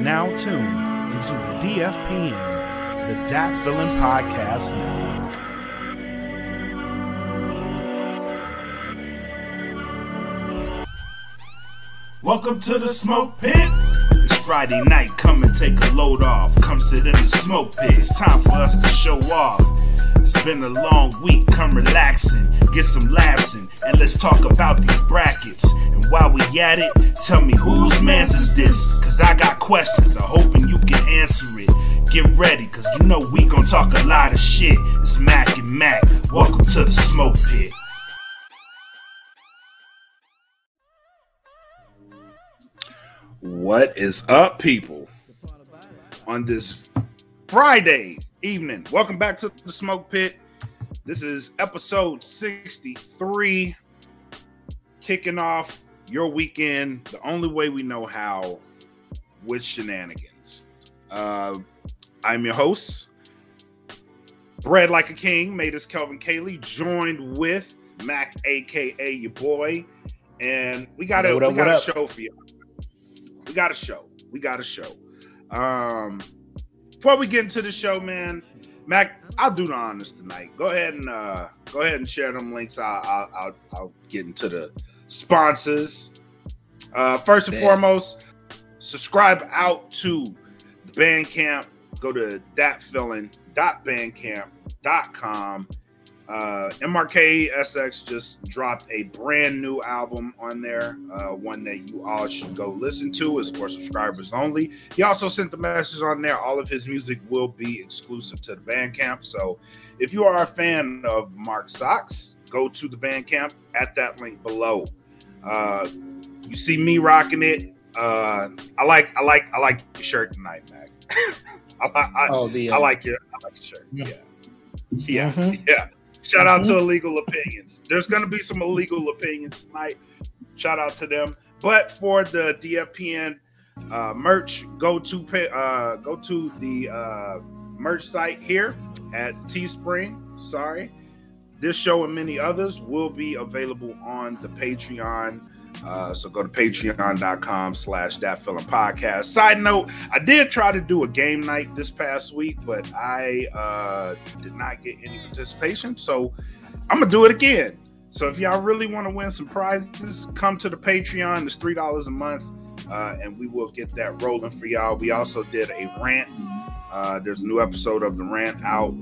now tuned into the DFPN, the Dat Feeling Podcast Network. Welcome to the smoke pit. It's Friday night. Come and take a load off. Come sit in the smoke pit. It's time for us to show off. It's been a long week. Come relaxing, get some laughs in, and let's talk about these brackets. While we at it, tell me whose man's is this? Cause I got questions. I'm hoping you can answer it. Get ready, cause you know we gon' talk a lot of shit. It's Mac and Mac. Welcome to the smoke pit. What is up, people? On this Friday evening, welcome back to the Smoke Pit. This is episode 63, kicking off your weekend the only way we know how with shenanigans. Uh, I'm your host, Bread Like a King, made us Kelvin Cayley, joined with Mac, aka your boy. And we got a, What up, we got a up? show for you we got a show. We got a show. Um, before we get into the show, man, Mac, I'll do the honors tonight. Go ahead and uh, go ahead and share them links. I'll I'll, I'll, I'll get into the sponsors. Uh, first and Bet. foremost, subscribe out to the Bandcamp. Go to datfeeling.bandcamp.com. Uh, MRK SX just dropped a brand new album on there, uh, one that you all should go listen to. is for subscribers only. He also sent the message on there. All of his music will be exclusive to the Bandcamp. So if you are a fan of Mark Socks, go to the Bandcamp at that link below. Uh, you see me rocking it. Uh, I like, I like, I like your shirt tonight, Mac. I, I, Oh, the I uh, like your, I like your shirt. Yeah. Yeah, yeah, Mhm. yeah. Shout out to Illegal Opinions. There's to be some illegal opinions tonight. Shout out to them. But for the DFPN uh, merch, go to pay, uh, go to the uh, merch site here at Teespring. Sorry, this show and many others will be available on the Patreon. Uh, so go to patreon.com slash that feeling podcast. Side note, I did try to do a game night this past week, but I uh, did not get any participation. So I'm gonna do it again. So if y'all really want to win some prizes, come to the Patreon. It's three dollars a month, uh, and we will get that rolling for y'all. We also did a rant. Uh, there's a new episode of the rant out.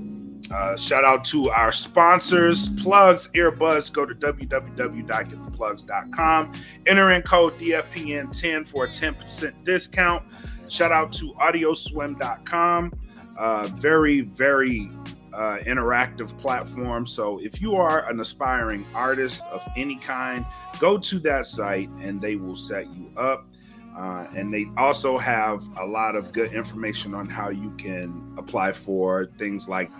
Uh, shout out to our sponsors, plugs, earbuds. Go to www.gettheplugs.com. Enter in code DFPN10 for a 10% discount. Shout out to audioswim.com. Uh, very, very uh, interactive platform. So if you are an aspiring artist of any kind, go to that site and they will set you up. Uh, and they also have a lot of good information on how you can apply for things like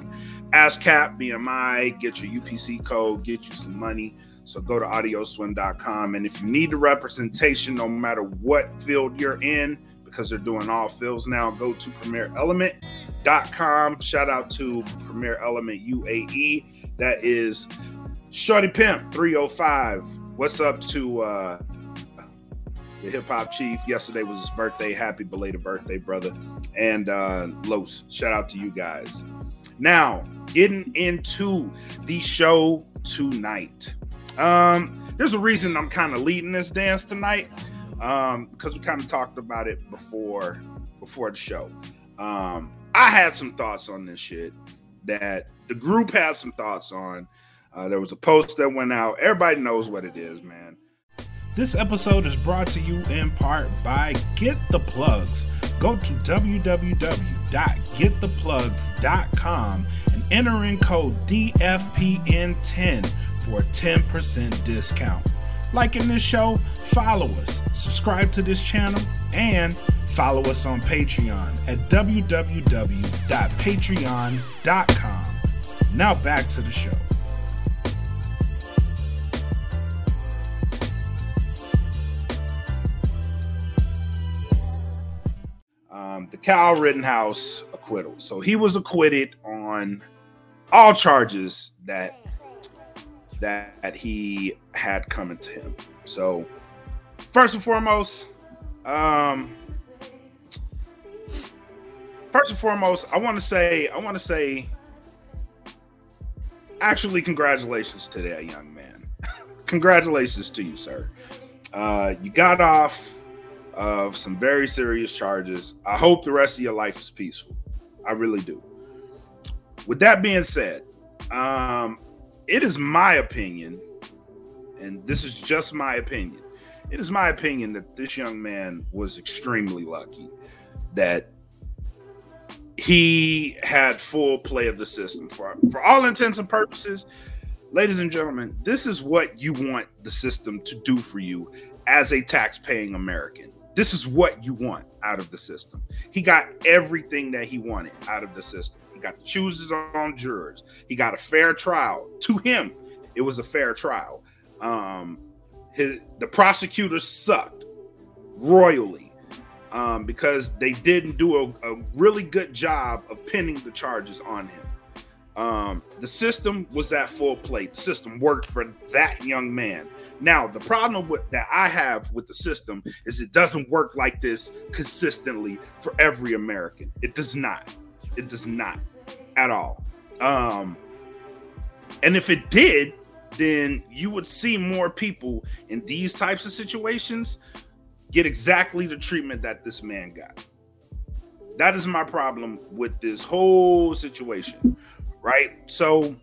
ASCAP, BMI, get your UPC code, get you some money. So go to audioswim.com. And if you need the representation, no matter what field you're in, because they're doing all fields now, go to premierelement.com. Shout out to Premier Element UAE. That is Shorty Pimp 305. What's up to uh, the hip hop chief? Yesterday was his birthday. Happy belated birthday, brother. And uh, Los, shout out to you guys. Now, getting into the show tonight. Um, there's a reason I'm kind of leading this dance tonight. Um, because we kind of talked about it before before the show. Um, I had some thoughts on this shit that the group had some thoughts on. Uh, there was a post that went out. Everybody knows what it is, man. This episode is brought to you in part by Get the Plugs. Go to www.gettheplugs.com and enter in code DFPN10 for a 10% discount. Liking this show, follow us, subscribe to this channel, and follow us on Patreon at www.patreon.com. Now back to the show. Um, the Kyle Rittenhouse acquittal. So he was acquitted on all charges that that he had coming to him. So first and foremost, um, first and foremost, I want to say, I want to say, actually, congratulations to that young man. congratulations to you, sir. Uh, you got off of some very serious charges. I hope the rest of your life is peaceful. I really do. With that being said, um, it is my opinion, and this is just my opinion. It is my opinion that this young man was extremely lucky that he had full play of the system for for all intents and purposes. Ladies and gentlemen, this is what you want the system to do for you as a tax-paying American. This is what you want out of the system. He got everything that he wanted out of the system. He got to choose his own jurors. He got a fair trial. To him, it was a fair trial. Um, his, the prosecutors sucked royally um, because they didn't do a, a, really good job of pinning the charges on him. Um, the system was at full play. The system worked for that young man. Now, the problem with, that I have with the system is it doesn't work like this consistently for every American. It does not. It does not at all. Um, and if it did, then you would see more people in these types of situations get exactly the treatment that this man got. That is my problem with this whole situation, right? So,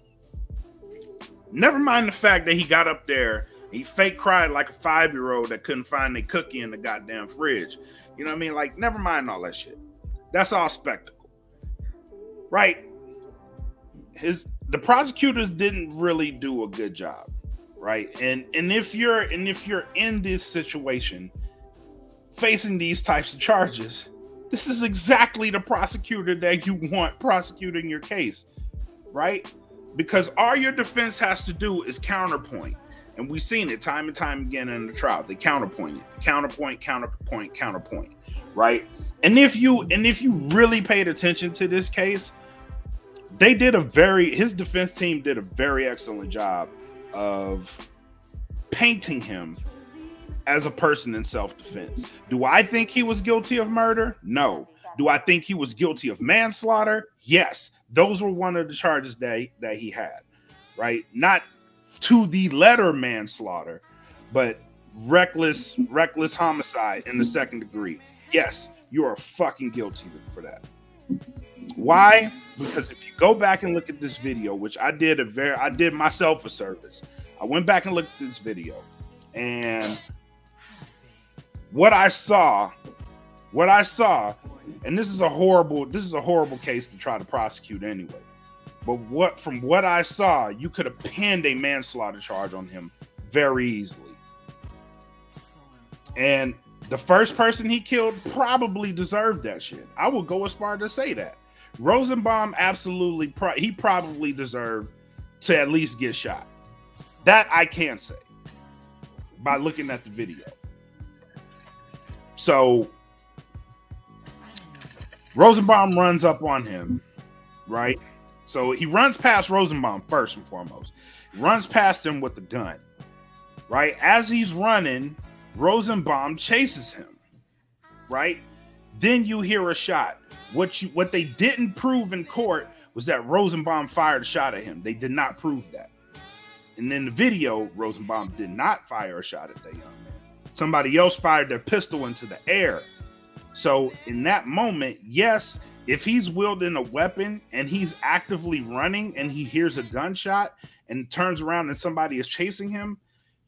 never mind the fact that he got up there, he fake cried like a five year old that couldn't find a cookie in the goddamn fridge. You know what I mean? Like, never mind all that shit. That's all spectacle, right? His the prosecutors didn't really do a good job, right? And and if you're and if you're in this situation facing these types of charges, this is exactly the prosecutor that you want prosecuting your case, right? Because all your defense has to do is counterpoint. And we've seen it time and time again in the trial. They counterpoint it. Counterpoint, counterpoint, counterpoint. Right. And if you and if you really paid attention to this case, they did a very his defense team did a very excellent job of painting him as a person in self-defense. Do I think he was guilty of murder? No. Do I think he was guilty of manslaughter? Yes. Those were one of the charges that he, that he had. Right? Not to the letter manslaughter, but reckless reckless homicide in the second degree. Yes, you are fucking guilty for that. Why? Because if you go back and look at this video, which I did a very I did myself a service. I went back and looked at this video and what I saw, what I saw, and this is a horrible this is a horrible case to try to prosecute anyway. But what from what I saw, you could have pinned a manslaughter charge on him very easily. And the first person he killed probably deserved that shit. I will go as far to say that. Rosenbaum absolutely pro- he probably deserved to at least get shot. That I can say by looking at the video. So Rosenbaum runs up on him, right? So he runs past Rosenbaum first and foremost. Runs past him with the gun, right? As he's running, Rosenbaum chases him, right? Then you hear a shot. What you what they didn't prove in court was that Rosenbaum fired a shot at him. They did not prove that. And in the video, Rosenbaum did not fire a shot at that young man. Somebody else fired their pistol into the air. So in that moment, yes, if he's wielding a weapon and he's actively running and he hears a gunshot and turns around and somebody is chasing him,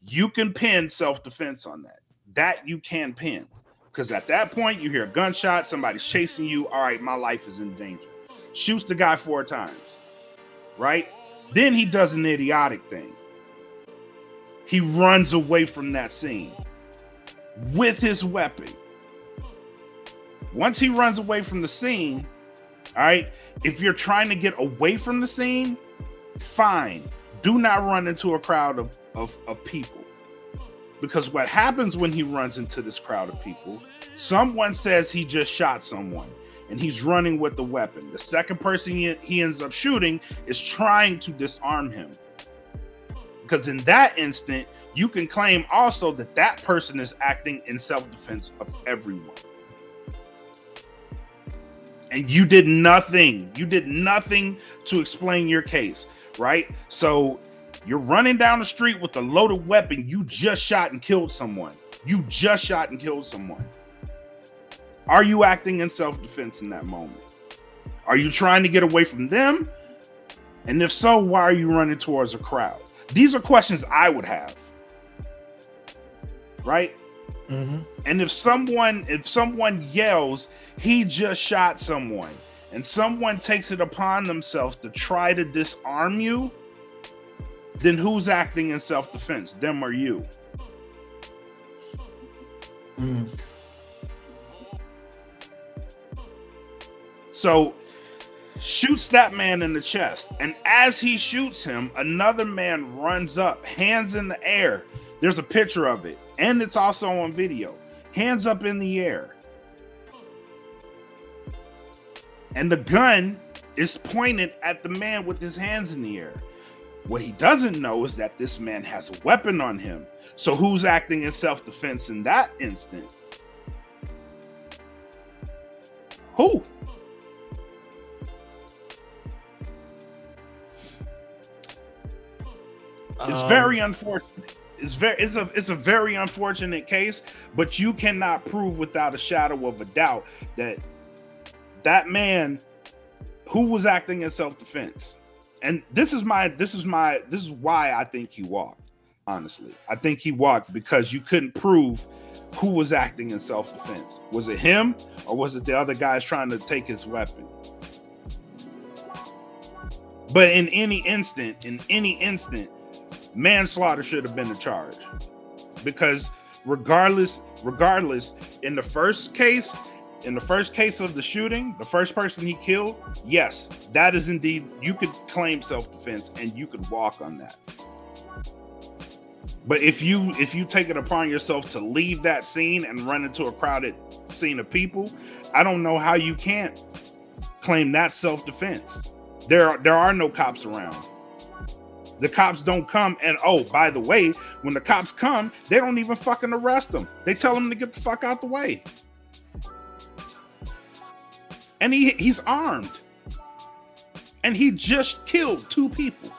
you can pin self-defense on that. That you can pin. Because at that point, you hear a gunshot, somebody's chasing you. All right, my life is in danger. Shoots the guy four times, right? Then he does an idiotic thing. He runs away from that scene with his weapon. Once he runs away from the scene, all right, if you're trying to get away from the scene, fine. Do not run into a crowd of, of, of people because what happens when he runs into this crowd of people, someone says he just shot someone and he's running with the weapon. The second person he, he ends up shooting is trying to disarm him. Because in that instant, you can claim also that that person is acting in self defense of everyone. And you did nothing. You did nothing to explain your case, right? So you're running down the street with a loaded weapon. You just shot and killed someone. You just shot and killed someone. Are you acting in self defense in that moment? Are you trying to get away from them? And if so, why are you running towards a crowd? These are questions I would have. Right? Mm-hmm. And if someone if someone yells, he just shot someone, and someone takes it upon themselves to try to disarm you, then who's acting in self-defense? Them or you? Mm. So shoots that man in the chest. And as he shoots him, another man runs up, hands in the air. There's a picture of it, and it's also on video. Hands up in the air. And the gun is pointed at the man with his hands in the air. What he doesn't know is that this man has a weapon on him. So who's acting in self defense in that instant? Who? It's um, very unfortunate. It's very it's a it's a very unfortunate case, but you cannot prove without a shadow of a doubt that that man who was acting in self-defense. And this is my this is my this is why I think he walked. Honestly, I think he walked because you couldn't prove who was acting in self-defense. Was it him or was it the other guys trying to take his weapon? But in any instant, in any instant, manslaughter should have been the charge. Because regardless regardless in the first case in the first case of the shooting the first person he killed yes that is indeed you could claim self-defense and you could walk on that. But if you if you take it upon yourself to leave that scene and run into a crowded scene of people i don't know how you can't claim that self-defense. There are, there are no cops around the cops don't come, and oh, by the way, when the cops come, they don't even fucking arrest them. They tell them to get the fuck out the way. And he he's armed. And he just killed two people.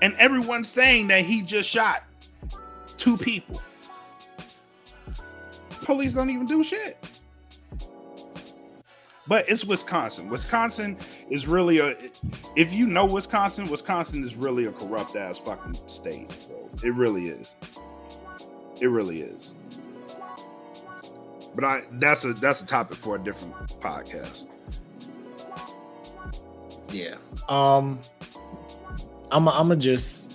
And everyone's saying that he just shot two people. Police don't even do shit but it's Wisconsin. Wisconsin is really a. If you know Wisconsin, Wisconsin is really a corrupt ass fucking state. Bro. It really is. It really is. But I that's a that's a topic for a different podcast. Yeah. Um. I'm I'm gonna just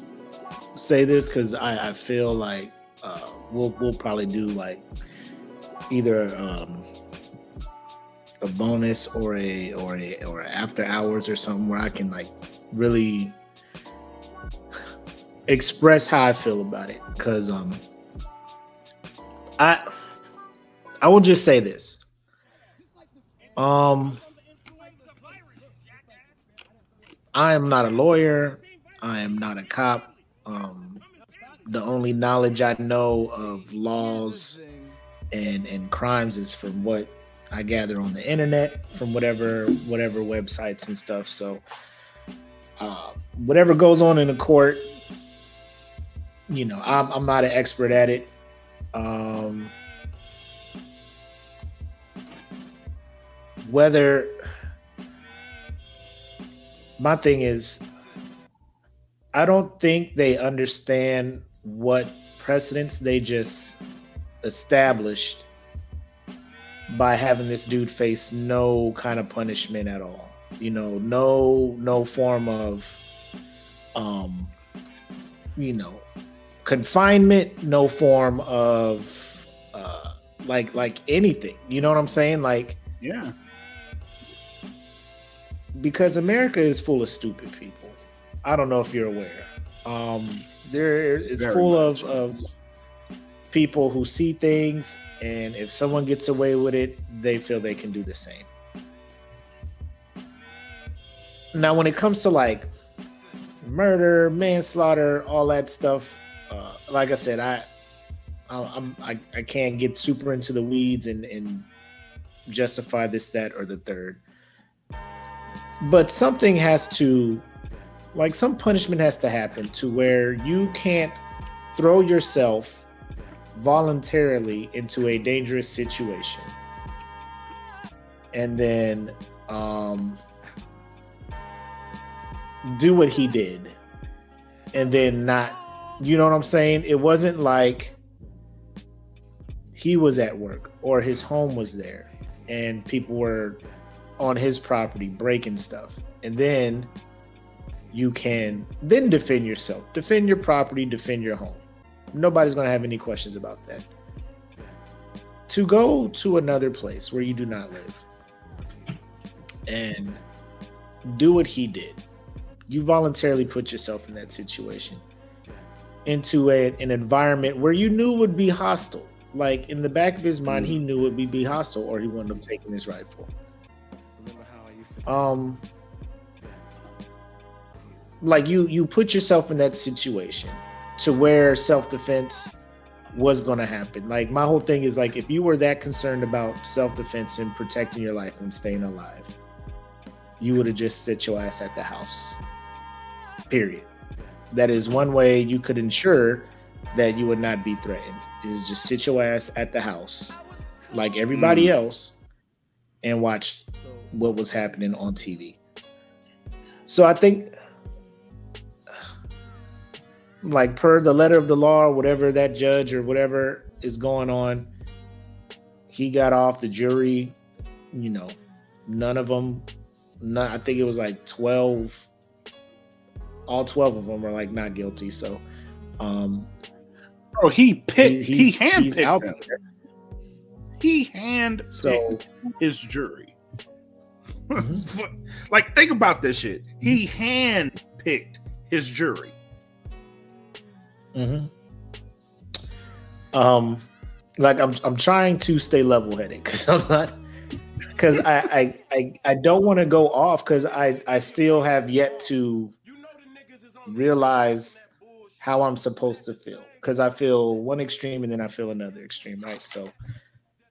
say this because I I feel like uh, we'll we'll probably do like either um a bonus or a or a or after hours or something where I can like really express how I feel about it. Cause um I I will just say this. Um I am not a lawyer. I am not a cop. Um the only knowledge I know of laws and and crimes is from what I gather on the internet from whatever whatever websites and stuff. So uh, whatever goes on in the court, you know, I'm I'm not an expert at it. Um, whether my thing is, I don't think they understand what precedents they just established by having this dude face no kind of punishment at all. You know, no no form of um you know, confinement, no form of uh like like anything. You know what I'm saying? Like yeah. Because America is full of stupid people. I don't know if you're aware. Um there it's Very full of, of people who see things and if someone gets away with it, they feel they can do the same. Now, when it comes to like murder, manslaughter, all that stuff, uh, like I said, I, I I, I can't get super into the weeds and and justify this, that, or the third. But something has to, like, some punishment has to happen to where you can't throw yourself voluntarily into a dangerous situation. And then um, do what he did. And then not you know what i'm saying? It wasn't like he was at work or his home was there and people were on his property breaking stuff. And then you can then defend yourself defend your property defend your home nobody's going to have any questions about that. To go to another place where you do not live and do what he did you voluntarily put yourself in that situation into a, an environment where you knew would be hostile. Like in the back of his mind he knew it would be hostile or he wouldn't have taken his rifle um like you you put yourself in that situation to where self-defense was going to happen like my whole thing is like if you were that concerned about self-defense and protecting your life and staying alive you would have just sit your ass at the house period that is one way you could ensure that you would not be threatened is just sit your ass at the house like everybody mm. else and watch what was happening on TV. So I think like per the letter of the law or whatever that judge or whatever is going on he got off the jury you know none of them not, i think it was like 12 all 12 of them were like not guilty so um Oh, he picked. He, he handpicked. He hand so his jury. Mm-hmm. like, think about this shit. He hand picked his jury. Hmm Um, like I'm, I'm trying to stay level headed because I'm not, because I, I, I, I don't want to go off because I, I still have yet to realize how I'm supposed to feel because I feel one extreme and then I feel another extreme, right? So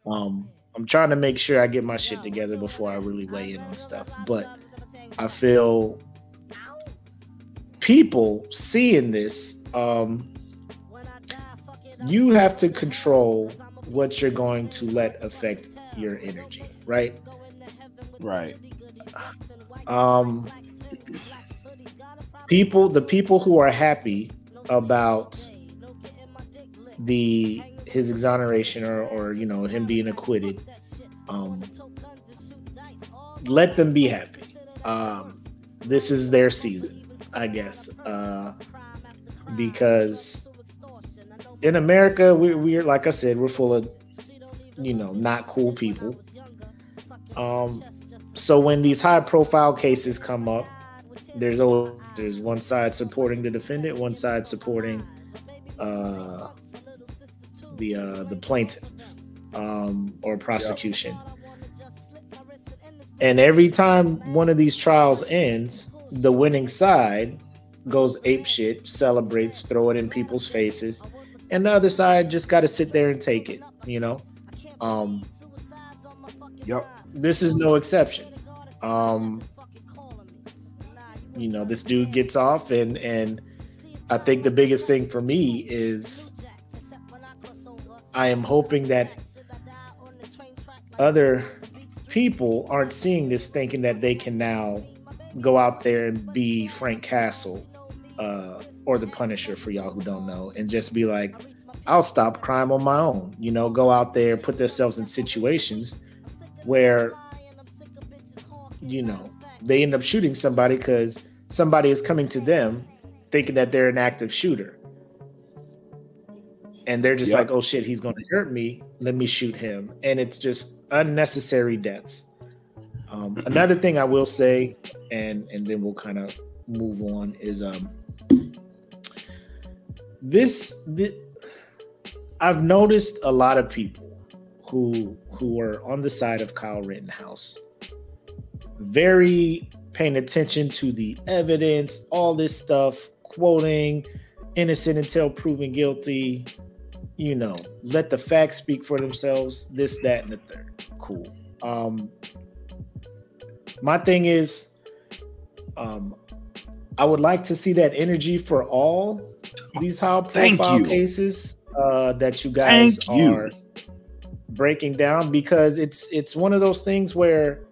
um I'm trying to make sure I get my shit together before I really weigh in on stuff. But I feel people seeing this, um, you have to control what you're going to let affect your energy, right? Right. Um, people, the people who are happy about the his exoneration or or you know him being acquitted um let them be happy um this is their season i guess uh because in america we, we're like i said we're full of you know not cool people um so when these high profile cases come up there's always there's one side supporting the defendant one side supporting uh the uh, the plaintiff um, or prosecution. Yep. And every time one of these trials ends, the winning side goes ape shit, celebrates, throw it in people's faces, and the other side just got to sit there and take it. You know. Um, yep. This is no exception. Um, you know, this dude gets off, and and I think the biggest thing for me is I am hoping that other people aren't seeing this thinking that they can now go out there and be Frank Castle uh, or the Punisher for y'all who don't know and just be like, I'll stop crime on my own. You know, go out there, put themselves in situations where, you know, they end up shooting somebody because somebody is coming to them thinking that they're an active shooter and they're just yep. like, "Oh shit, he's going to hurt me. Let me shoot him." And it's just unnecessary deaths. Um, another thing I will say, and and then we'll kind of move on, is um, this, this I've noticed a lot of people who who are on the side of Kyle Rittenhouse, very paying attention to the evidence, all this stuff, quoting innocent until proven guilty, you know, let the facts speak for themselves, this, that, and the third. Cool. Um, my thing is, um, I would like to see that energy for all these high profile cases uh, that you guys Thank are you. breaking down because it's it's one of those things where,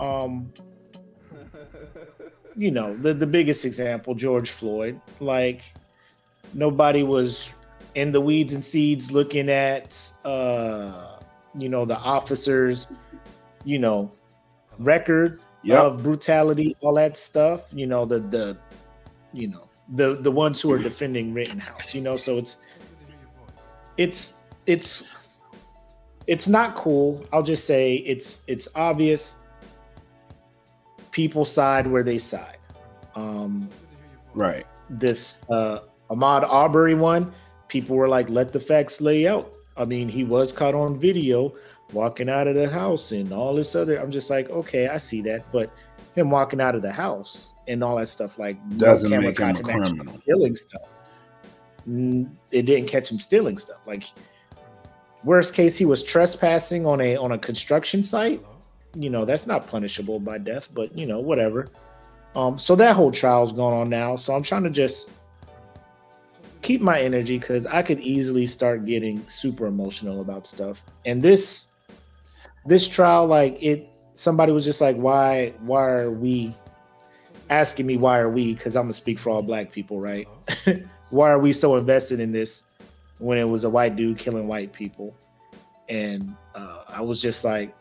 um, you know, the the biggest example, George Floyd, like nobody was in the weeds and seeds looking at uh, you know the officers, you know, record yep. of brutality, all that stuff. You know the the you know the the ones who are defending Rittenhouse. You know, so it's it's it's it's not cool. I'll just say it's it's obvious. People side where they side. Um, right. This uh, Ahmaud Arbery one, people were like, "Let the facts lay out." I mean, he was caught on video walking out of the house and all this other. I'm just like, okay, I see that, but him walking out of the house and all that stuff like doesn't no make him a criminal. Stealing stuff. It didn't catch him stealing stuff. Like worst case, he was trespassing on a on a construction site. You know that's not punishable by death, but you know whatever. Um, so that whole trial's going on now. So I'm trying to just keep my energy because I could easily start getting super emotional about stuff. And this this trial, like it, somebody was just like, "Why? Why are we?" Asking me why are we? Because I'm gonna speak for all black people, right? why are we so invested in this when it was a white dude killing white people? And uh, I was just like,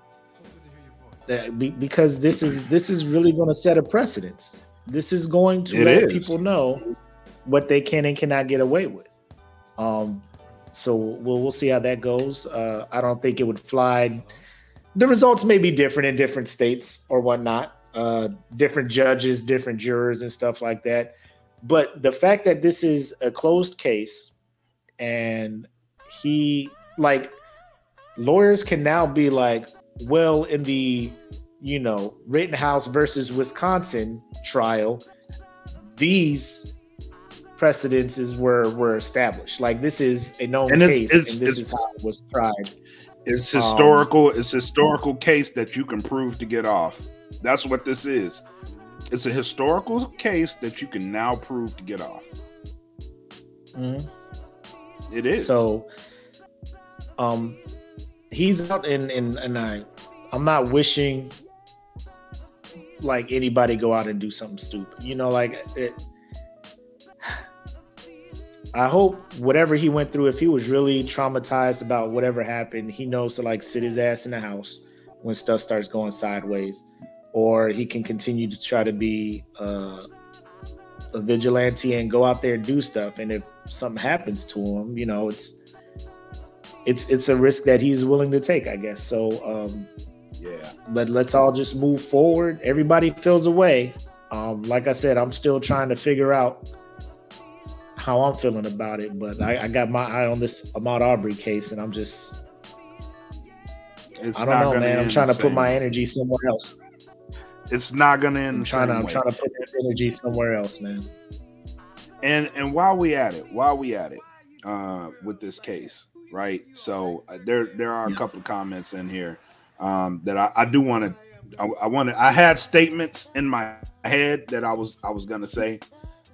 "That because this is this is really going to set a precedence. This is going to it let is. people know what they can and cannot get away with. Um, so we'll we'll see how that goes. Uh, I don't think it would fly the results may be different in different states or whatnot. Uh, different judges, different jurors, and stuff like that. But the fact that this is a closed case and he like lawyers can now be like, well, in the you know Rittenhouse versus Wisconsin trial, these precedences were were established. Like this is a known and case, it's, and this is how it was tried. It's historical. Um, it's historical case that you can prove to get off. That's what this is. It's a historical case that you can now prove to get off. Mm-hmm. It is. So, um, he's out, and and and I, I'm not wishing like anybody go out and do something stupid. You know, like it I hope whatever he went through, if he was really traumatized about whatever happened, he knows to like sit his ass in the house when stuff starts going sideways, or he can continue to try to be uh, a vigilante and go out there and do stuff. And if something happens to him, you know, it's it's it's a risk that he's willing to take, I guess. So um, yeah, let let's all just move forward. Everybody feels a way. Um, like I said, I'm still trying to figure out how I'm feeling about it, but I, I got my eye on this Ahmaud Arbery case, and I'm just it's I don't know, man. I'm trying to put my energy somewhere else. It's not gonna end. I'm trying to. I'm trying to put that energy somewhere else, man. And and while we at it, while we at it, uh, with this case, right? So uh, there there are a couple of comments in here um, that I, I do want to. I, I want to. I had statements in my head that I was I was gonna say.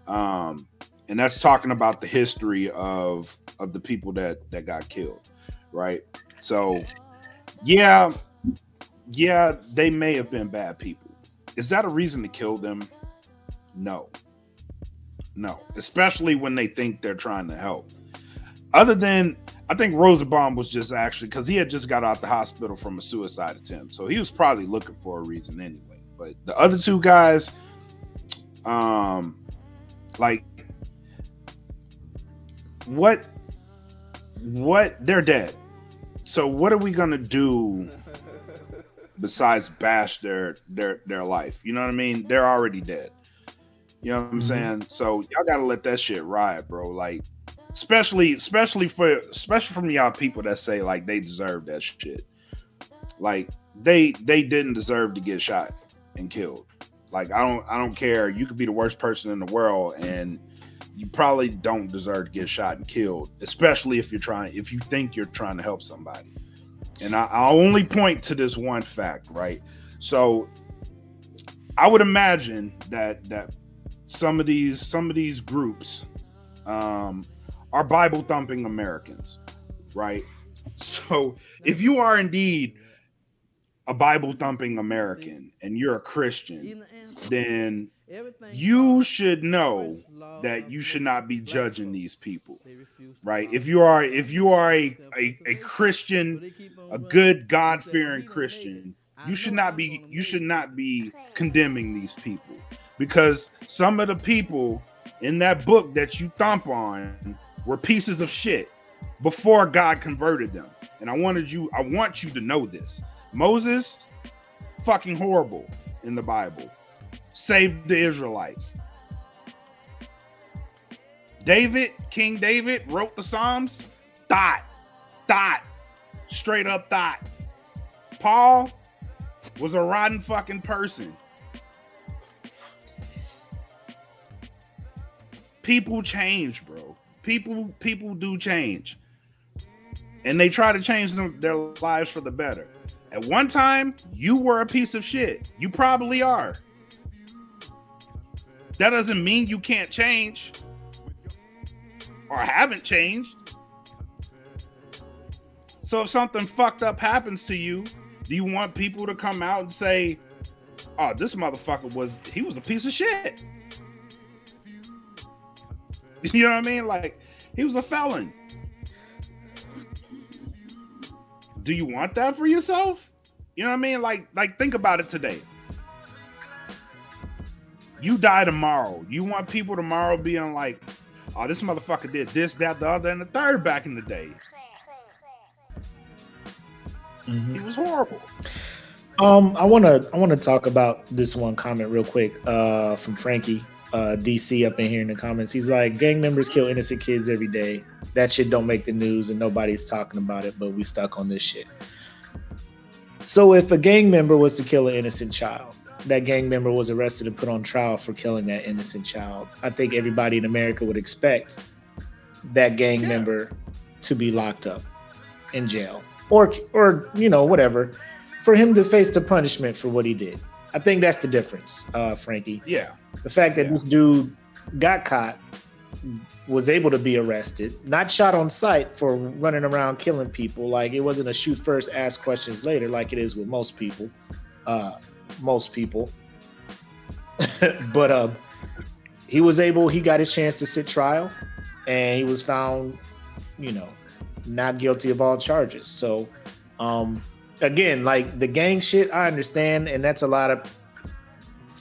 Um, and that's talking about the history of of the people that that got killed, right? So, yeah, yeah, they may have been bad people. Is that a reason to kill them? No, no, especially when they think they're trying to help. Other than, I think Rosenbaum was just actually because he had just got out the hospital from a suicide attempt, so he was probably looking for a reason anyway. But the other two guys, um, like what what they're dead. So what are we gonna do besides bash their their their life? You know what I mean? They're already dead. You know what I'm mm-hmm. saying? So y'all gotta let that shit ride, bro. Like, especially especially for especially from y'all people that say like they deserve that shit. Like they they didn't deserve to get shot and killed. Like I don't I don't care. You could be the worst person in the world and you probably don't deserve to get shot and killed, especially if you're trying if you think you're trying to help somebody. and I, I'll only point to this one fact, right? So I would imagine that that some of these some of these groups um, are Bible thumping Americans, right? So if you are indeed a Bible thumping American and you're a Christian, then you should know that you should not be judging these people right? If you are if you are a, a, a christian a good god-fearing christian you should not be you should not be condemning these people because some of the people in that book that you thump on were pieces of shit before god converted them. And i wanted you i want you to know this. Moses fucking horrible in the bible saved the Israelites. David, King David, wrote the Psalms. Thought, thought, straight up thought. Paul was a rotten fucking person. People change, bro. People, people do change, and they try to change them, their lives for the better. At one time, you were a piece of shit. You probably are. That doesn't mean you can't change or haven't changed. So if something fucked up happens to you, do you want people to come out and say, "Oh, this motherfucker was he was a piece of shit." You know what I mean? Like he was a felon. Do you want that for yourself? You know what I mean? Like like think about it today you die tomorrow. You want people tomorrow being like, oh, this motherfucker did this, that, the other, and the third back in the day. Mm-hmm. He was horrible. Um, I want to I want to talk about this one comment real quick uh, from Frankie uh, DC up in here in the comments. He's like, gang members kill innocent kids every day. That shit don't make the news and nobody's talking about it, but we stuck on this shit. So if a gang member was to kill an innocent child, that gang member was arrested and put on trial for killing that innocent child. I think everybody in America would expect that gang yeah. member to be locked up in jail or or you know whatever for him to face the punishment for what he did. I think that's the difference, uh, Frankie. Yeah. The fact that yeah. this dude got caught, was able to be arrested, not shot on sight for running around killing people. Like it wasn't a shoot first, ask questions later, like it is with most people. Uh, most people. but um, he was able. He got his chance to sit trial, and he was found, you know, not guilty of all charges. So, um, again, like the gang shit, I understand, and that's a lot of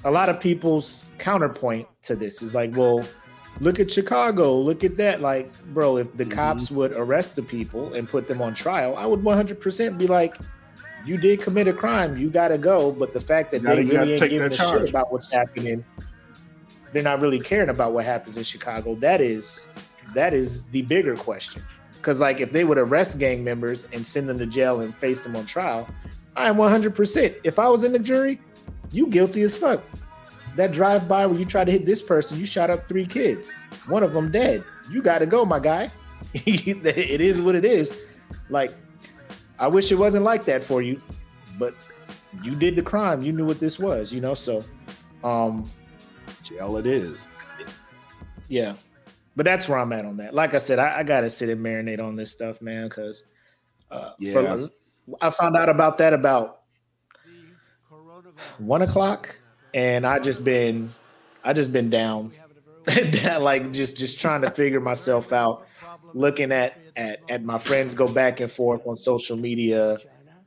a lot of people's counterpoint to this is like, well, look at Chicago, look at that. Like, bro, if the mm-hmm. cops would arrest the people and put them on trial, I would 100% be like, you did commit a crime, you got to go. But the fact that they really ain't giving a shit about what's happening, they're not really caring about what happens in Chicago. That is that is the bigger question. Because like if they would arrest gang members and send them to jail and face them on trial, I am 100%. If I was in the jury, you guilty as fuck. That drive by where you tried to hit this person, you shot up three kids, one of them dead. You got to go, my guy. it is what it is. Like I wish it wasn't like that for you, but you did the crime. You knew what this was, you know. So, um, jail it is. Yeah, but that's where I'm at on that. Like I said, I, I gotta sit and marinate on this stuff, man, because uh, yeah. For, I found out about that about one o'clock, and I just been, I just been down, like just just trying to figure myself out, looking at at at my friends go back and forth on social media,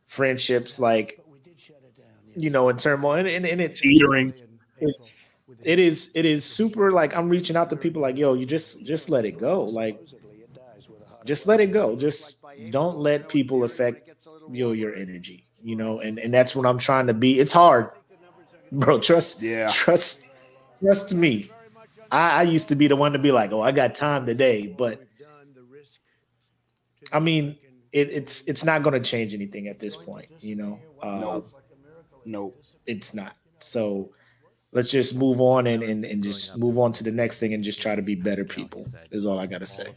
friendships like you know in turmoil and, and, and it's teetering. It's it is it is super like I'm reaching out to people like yo you just just let it go like just let it go. Just don't let people affect your your energy you know and and that's what I'm trying to be. It's hard bro trust yeah. trust trust me. I, I used to be the one to be like oh I got time today but I mean, it, it's it's not going to change anything at this point. You know, uh, no, no, it's not. So let's just move on and, and, and just move on to the next thing and just try to be better people. Is all I got to say.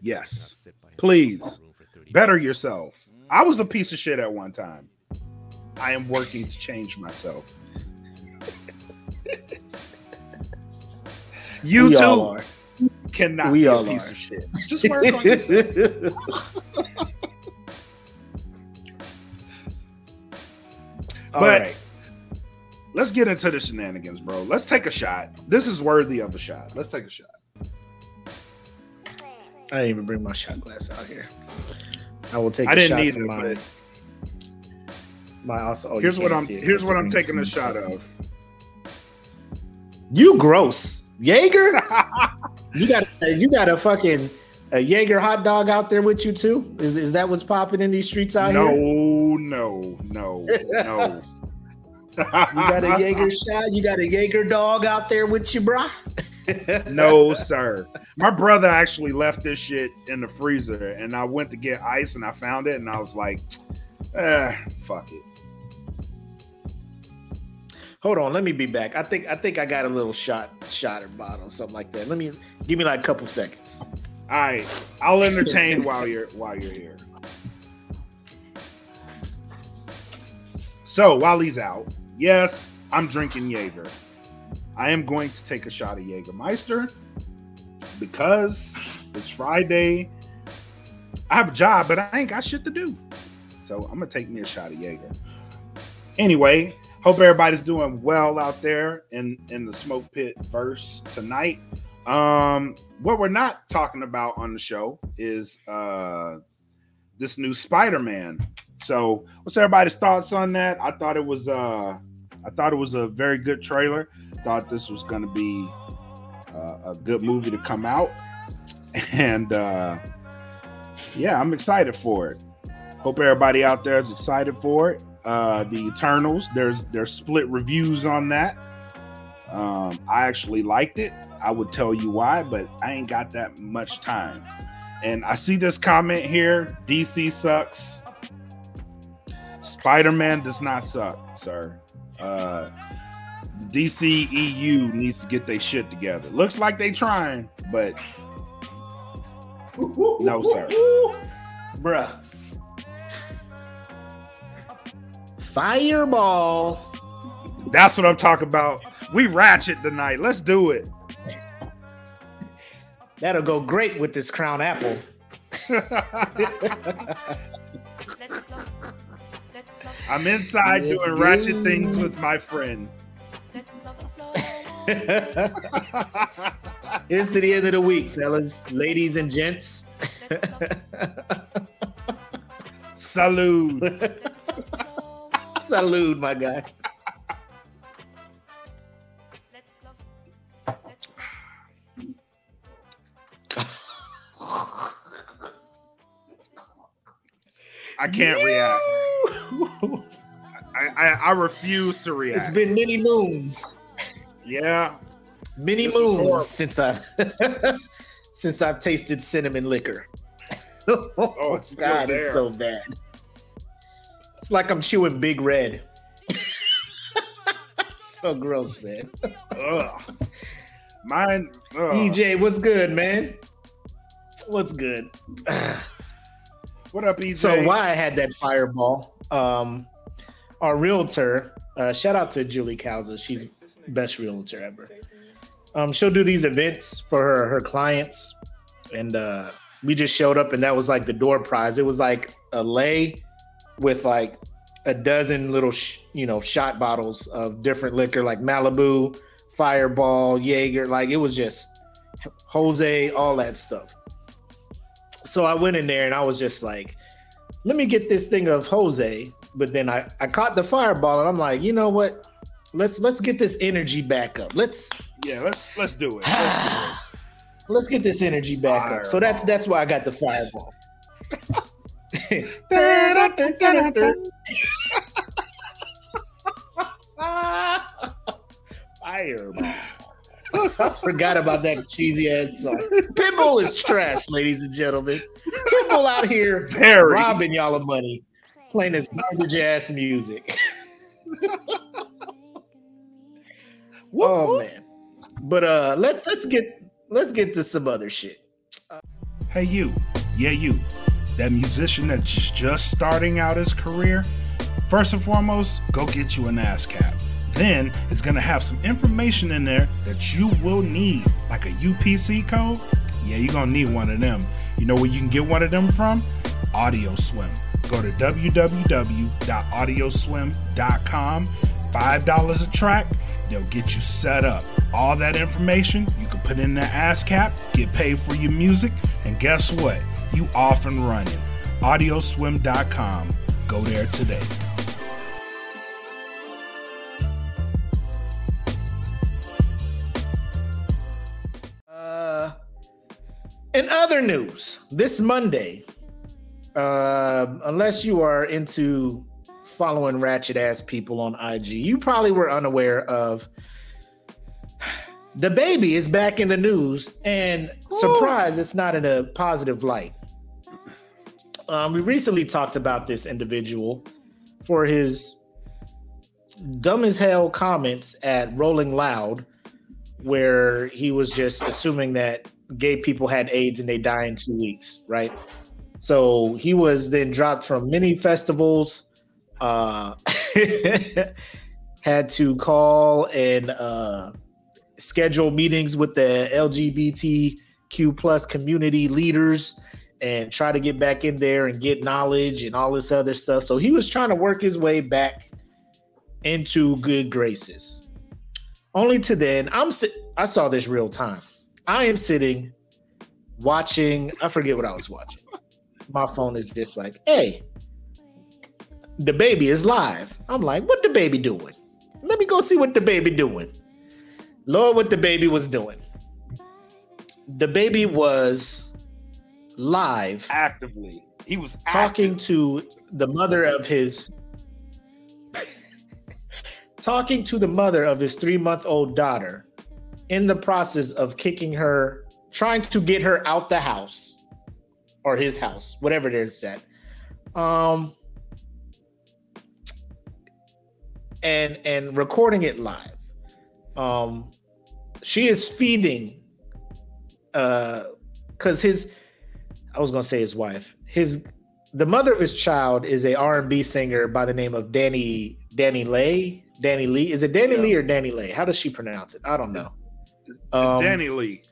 Yes, please better yourself. I was a piece of shit at one time. I am working to change myself. you We too. Cannot We be a all piece are. of shit. Just work on yourself. All But- right. Let's get into the shenanigans, bro. Let's take a shot. This is worthy of a shot. Let's take a shot. I didn't even bring my shot glass out here. I will take. I a didn't shot need from it, my, but my also. oh, here's what I'm it here's what I'm taking a shot of. You gross, Jaeger. You got you got a fucking a Jaeger hot dog out there with you too. Is is that what's popping in these streets out no, here? no, no, no. no. You got a Jaeger shot. You got a Jaeger dog out there with you, brah. no, sir. My brother actually left this shit in the freezer, and I went to get ice, and I found it, and I was like, eh, fuck it. Hold on, let me be back. I think I think I got a little shot shot or bottle, something like that. Let me give me like a couple seconds. All right, I'll entertain while you're while you're here. So while he's out, yes, I'm drinking Jaeger. I am going to take a shot of Jägermeister because it's Friday. I have a job, but I ain't got shit to do. So I'm gonna take me a shot of Jaeger. Anyway, hope everybody's doing well out there in in the smoke pit verse tonight. Um, what we're not talking about on the show is uh this new Spider-Man. So, what's everybody's thoughts on that? I thought it was uh I thought it was a very good trailer. Thought this was going to be uh, a good movie to come out. And uh yeah, I'm excited for it. Hope everybody out there is excited for it. Uh the Eternals, there's there's split reviews on that. Um, I actually liked it. I would tell you why, but I ain't got that much time. And I see this comment here DC sucks. Spider Man does not suck, sir. Uh, DC EU needs to get their shit together. Looks like they trying, but No, sir. Bruh. Fireball. that's what I'm talking about. We ratchet tonight. Let's do it. That'll go great with this crown apple. I'm inside Let's doing ratchet things with my friend. Here's to the end of the week, fellas, ladies, and gents. Salute. Salute, my guy. I can't react. I, I, I refuse to react. It's been many moons, yeah. many This moons since I since I've tasted cinnamon liquor. oh, it's God, it's so bad. It's like I'm chewing Big Red. so gross, man. Ugh. Mine. ugh. EJ, what's good, man? What's good? What up, EJ? So why I had that fireball? Um, our realtor, uh, shout out to Julie Kauza. She's best realtor ever. Um, she'll do these events for her her clients, and uh, we just showed up, and that was like the door prize. It was like a lay with like a dozen little, sh- you know, shot bottles of different liquor, like Malibu, Fireball, Jaeger. Like it was just Jose, all that stuff. So I went in there and I was just like, let me get this thing of Jose. But then I, I caught the fireball and I'm like, you know what? Let's let's get this energy back up. Let's yeah, let's let's do it. Let's do it. let's get this energy back up. So that's that's why I got the fireball. fireball. I forgot about that cheesy ass song. Pitbull is trash, ladies and gentlemen. Pitbull out here Very. robbing y'all of money, playing this garbage ass music. oh man. But uh let let's get let's get to some other shit. Hey, you. Yeah, you. That musician that's just starting out his career, first and foremost, go get you an ASCAP. Then it's going to have some information in there that you will need, like a UPC code. Yeah, you're going to need one of them. You know where you can get one of them from? Audio Swim. Go to www.audioswim.com. $5 a track, they'll get you set up. All that information you can put in the ASCAP, get paid for your music, and guess what? You off and running. Audioswim.com. Go there today. Uh, in other news, this Monday, uh, unless you are into following ratchet ass people on IG, you probably were unaware of DaBaby is back in the news, and surprise, it's not in a positive light. Um, we recently talked about this individual for his dumb as hell comments at Rolling Loud, where he was just assuming that gay people had AIDS and they die in two weeks, right? So he was then dropped from many festivals, uh, had to call and uh, schedule meetings with the LGBTQ plus community leaders and try to get back in there and get knowledge and all this other stuff. So he was trying to work his way back into good graces. Only to then, I'm si- I saw this real time. I am sitting watching. I forget what I was watching. My phone is just like, hey, DaBaby is live. I'm like, what DaBaby doing? Let me go see what DaBaby doing. Lord, what DaBaby was doing. DaBaby was live Actively. He was talking active. to the mother of his talking to the mother of his three month old daughter in the process of kicking her trying to get her out the house or his house whatever it is that um and and recording it live um she is feeding uh because his i was gonna say his wife his the mother of his child is a r&b singer by the name of danny danny lay DaniLeigh is it danny Yeah. lee or danny lay how does she pronounce it i don't know It's um, DaniLeigh.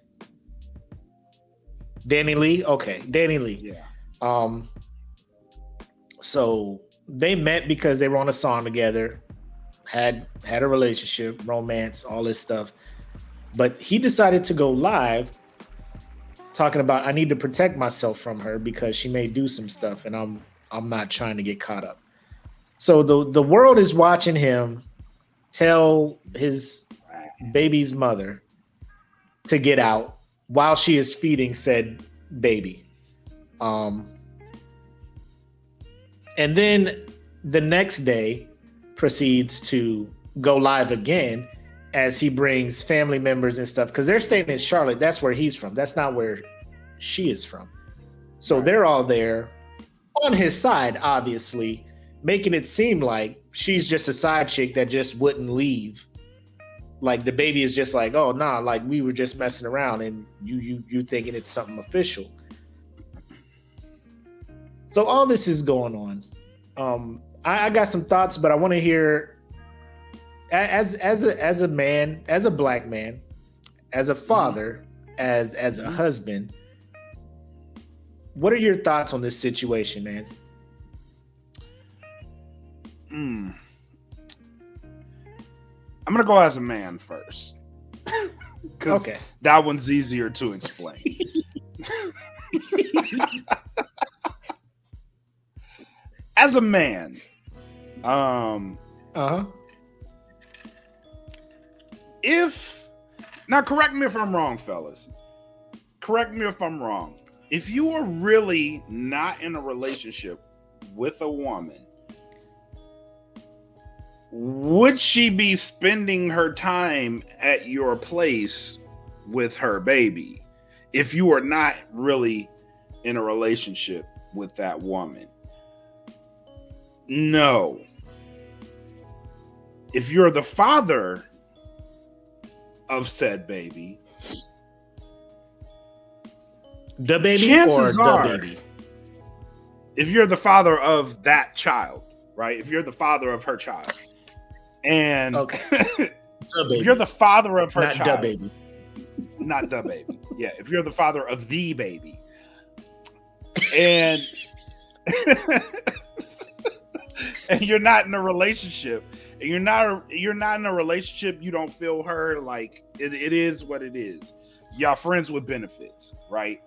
danny lee okay DaniLeigh Yeah. Um, so they met because they were on a song together, had had a relationship, romance, all this stuff. But he decided to go live talking about I need to protect myself from her because she may do some stuff and I'm I'm not trying to get caught up. So the the world is watching him tell his baby's mother to get out while she is feeding said baby. Um, and then the next day proceeds to go live again as he brings family members and stuff because they're staying in Charlotte. That's where he's from. That's not where she is from. So Right. they're all there on his side, obviously, making it seem like she's just a side chick that just wouldn't leave. Like DaBaby is just like, oh nah, like we were just messing around, and you you you thinking it's something official. So all this is going on. Um, I, I got some thoughts, but I want to hear as as a as a man, as a black man, as a father, as as a husband. What are your thoughts on this situation, man? Mm. I'm gonna go as a man first. 'Cause Okay. that one's easier to explain. as a man, um, Uh huh. If now correct me if I'm wrong, fellas. Correct me if I'm wrong. If you are really not in a relationship with a woman, would she be spending her time at your place with her baby if you are not really in a relationship with that woman? No. If you're the father of said baby, The baby Chances or are- the baby? if you're the father of that child, right? If you're the father of her child, and Okay. if you're the father of her Not child, da baby. not the baby. Yeah, if you're the father of the baby, and and you're not in a relationship, you're not you're not in a relationship, you don't feel her like it, it is what it is. Y'all friends with benefits, right?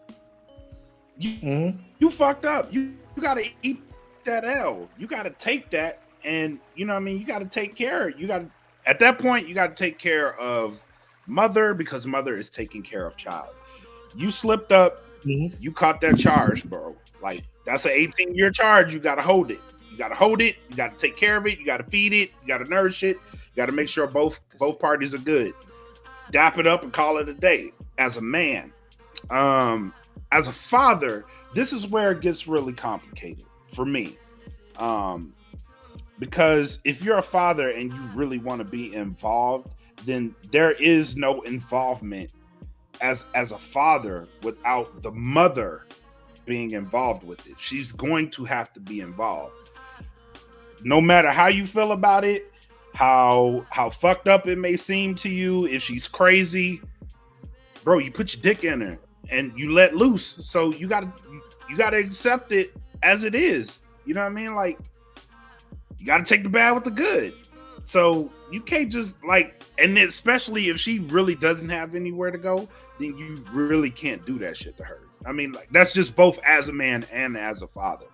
You Mhm. you fucked up. You you gotta eat that L. You gotta take that, and you know what I mean. You gotta take care. You gotta at that point you gotta take care of mother because mother is taking care of child. You slipped up. Mhm. You caught that charge, bro. Like that's an 18 year charge. You gotta hold it. You gotta hold it. You gotta take care of it. You gotta feed it. You gotta nourish it. You gotta make sure both both parties are good. Dap it up and call it a day. As a man, um, as a father, this is where it gets really complicated for me. Um, because if you're a father and you really want to be involved, then there is no involvement as as a father without the mother being involved with it. She's going to have to be involved. No matter how you feel about it, how how fucked up it may seem to you, if she's crazy, bro, you put your dick in her and you let loose. So you gotta you gotta accept it as it is. You know what I mean? Like you gotta take the bad with the good. So you can't just like, and especially if she really doesn't have anywhere to go, then you really can't do that shit to her. I mean, like that's just both as a man and as a father.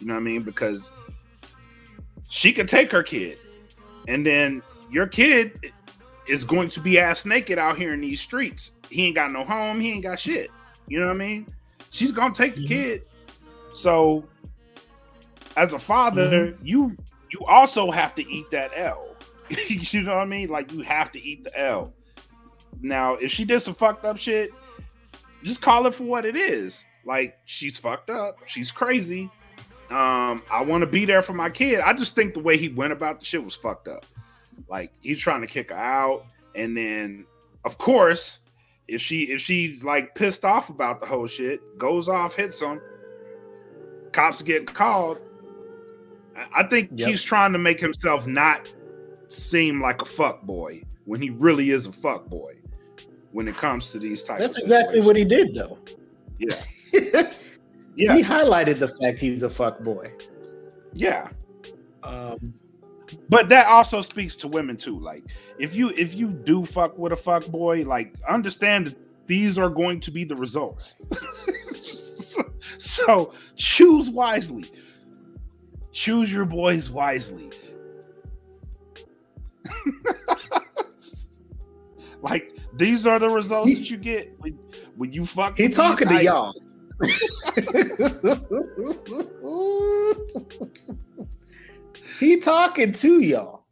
You know what I mean? Because she could take her kid, and then your kid is going to be ass naked out here in these streets. He ain't got no home. He ain't got shit. You know what I mean? She's gonna take the Mhm. kid. So, as a father, you you also have to eat that L. you know what I mean? Like you have to eat the L. Now, if she did some fucked up shit, just call it for what it is. Like she's fucked up. She's crazy. Um, I want to be there for my kid. I just think the way he went about the shit was fucked up. Like he's trying to kick her out, and then of course, if she if she's like pissed off about the whole shit, goes off, hits him, cops get called. I- think Yep. he's trying to make himself not seem like a fuck boy when he really is a fuck boy when it comes to these types. That's exactly what he did, though. Yeah, yeah, He highlighted the fact he's a fuck boy. yeah. Um, But that also speaks to women too. Like if you if you do fuck with a fuck boy, like understand that these are going to be the results. so, choose wisely. Choose your boys wisely. like these are the results that you get when, when you fuck. he talking to y'all. he talking to y'all.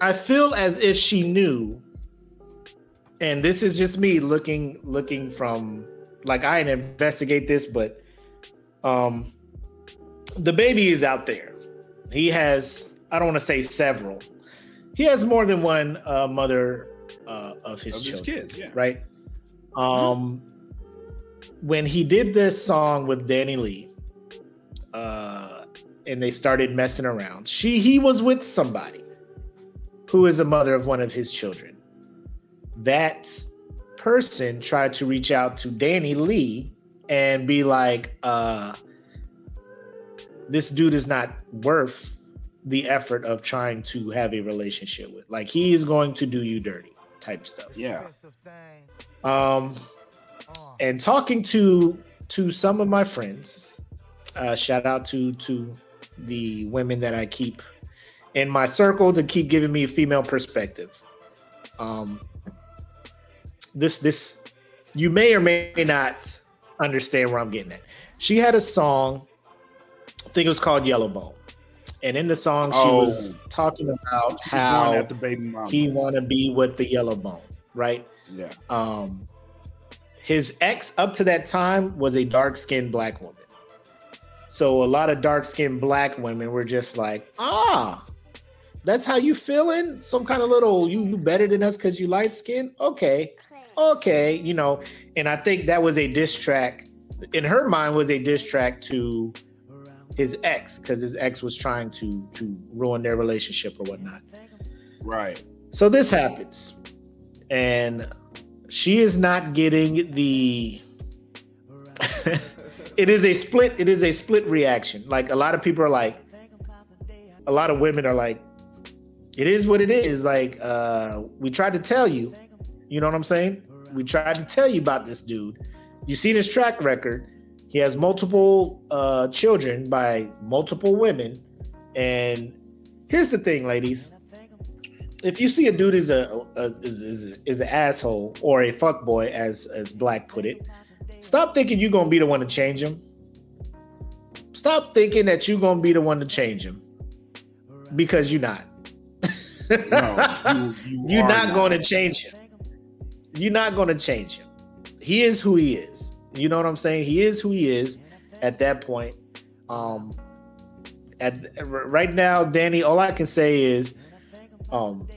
I feel as if she knew, and this is just me looking looking from like I didn't investigate this, but um DaBaby is out there. He has I don't want to say several. He has more than one uh, mother uh, of his Of his kids, yeah. right? Um, when he did this song with DaniLeigh, uh, and they started messing around, she he was with somebody who is a mother of one of his children. That person tried to reach out to DaniLeigh and be like, uh, "This dude is not worth." the effort of trying to have a relationship with like he is going to do you dirty type stuff Yeah. um and talking to to some of my friends uh shout out to to the women that i keep in my circle to keep giving me a female perspective. Um this this you may or may not understand where i'm getting at. She had a song i think it was called yellow bone. And in the song she Oh. was talking about how baby he want to be with the yellow bone right? Yeah. um his ex up to that time was a dark-skinned black woman. So a lot of dark-skinned black women were just like ah that's how you feeling? Some kind of little you you better than us because you light skin? Okay. Okay you know. And i think that was a diss track in her mind was a diss track to his ex because his ex was trying to to ruin their relationship or whatnot. Right. So this happens, and she is not getting the. it is a split. It is a split reaction. Like a lot of people are like, a lot of women are like, it is what it is. Like uh, we tried to tell you, you know what I'm saying? We tried to tell you about this dude. You seen his track record. He has multiple uh, children by multiple women. And here's the thing, ladies. If you see a dude is a, a is, is, is an asshole or a fuck boy, as as Black put it, stop thinking you're gonna be the one to change him. Stop thinking that you're gonna be the one to change him because you're not. no, you, you are not, not. going to change him. You're not going to change him. He is who he is. You know what I'm saying? He is who he is at that point. Um, at right now, Dani, all I can say is, um,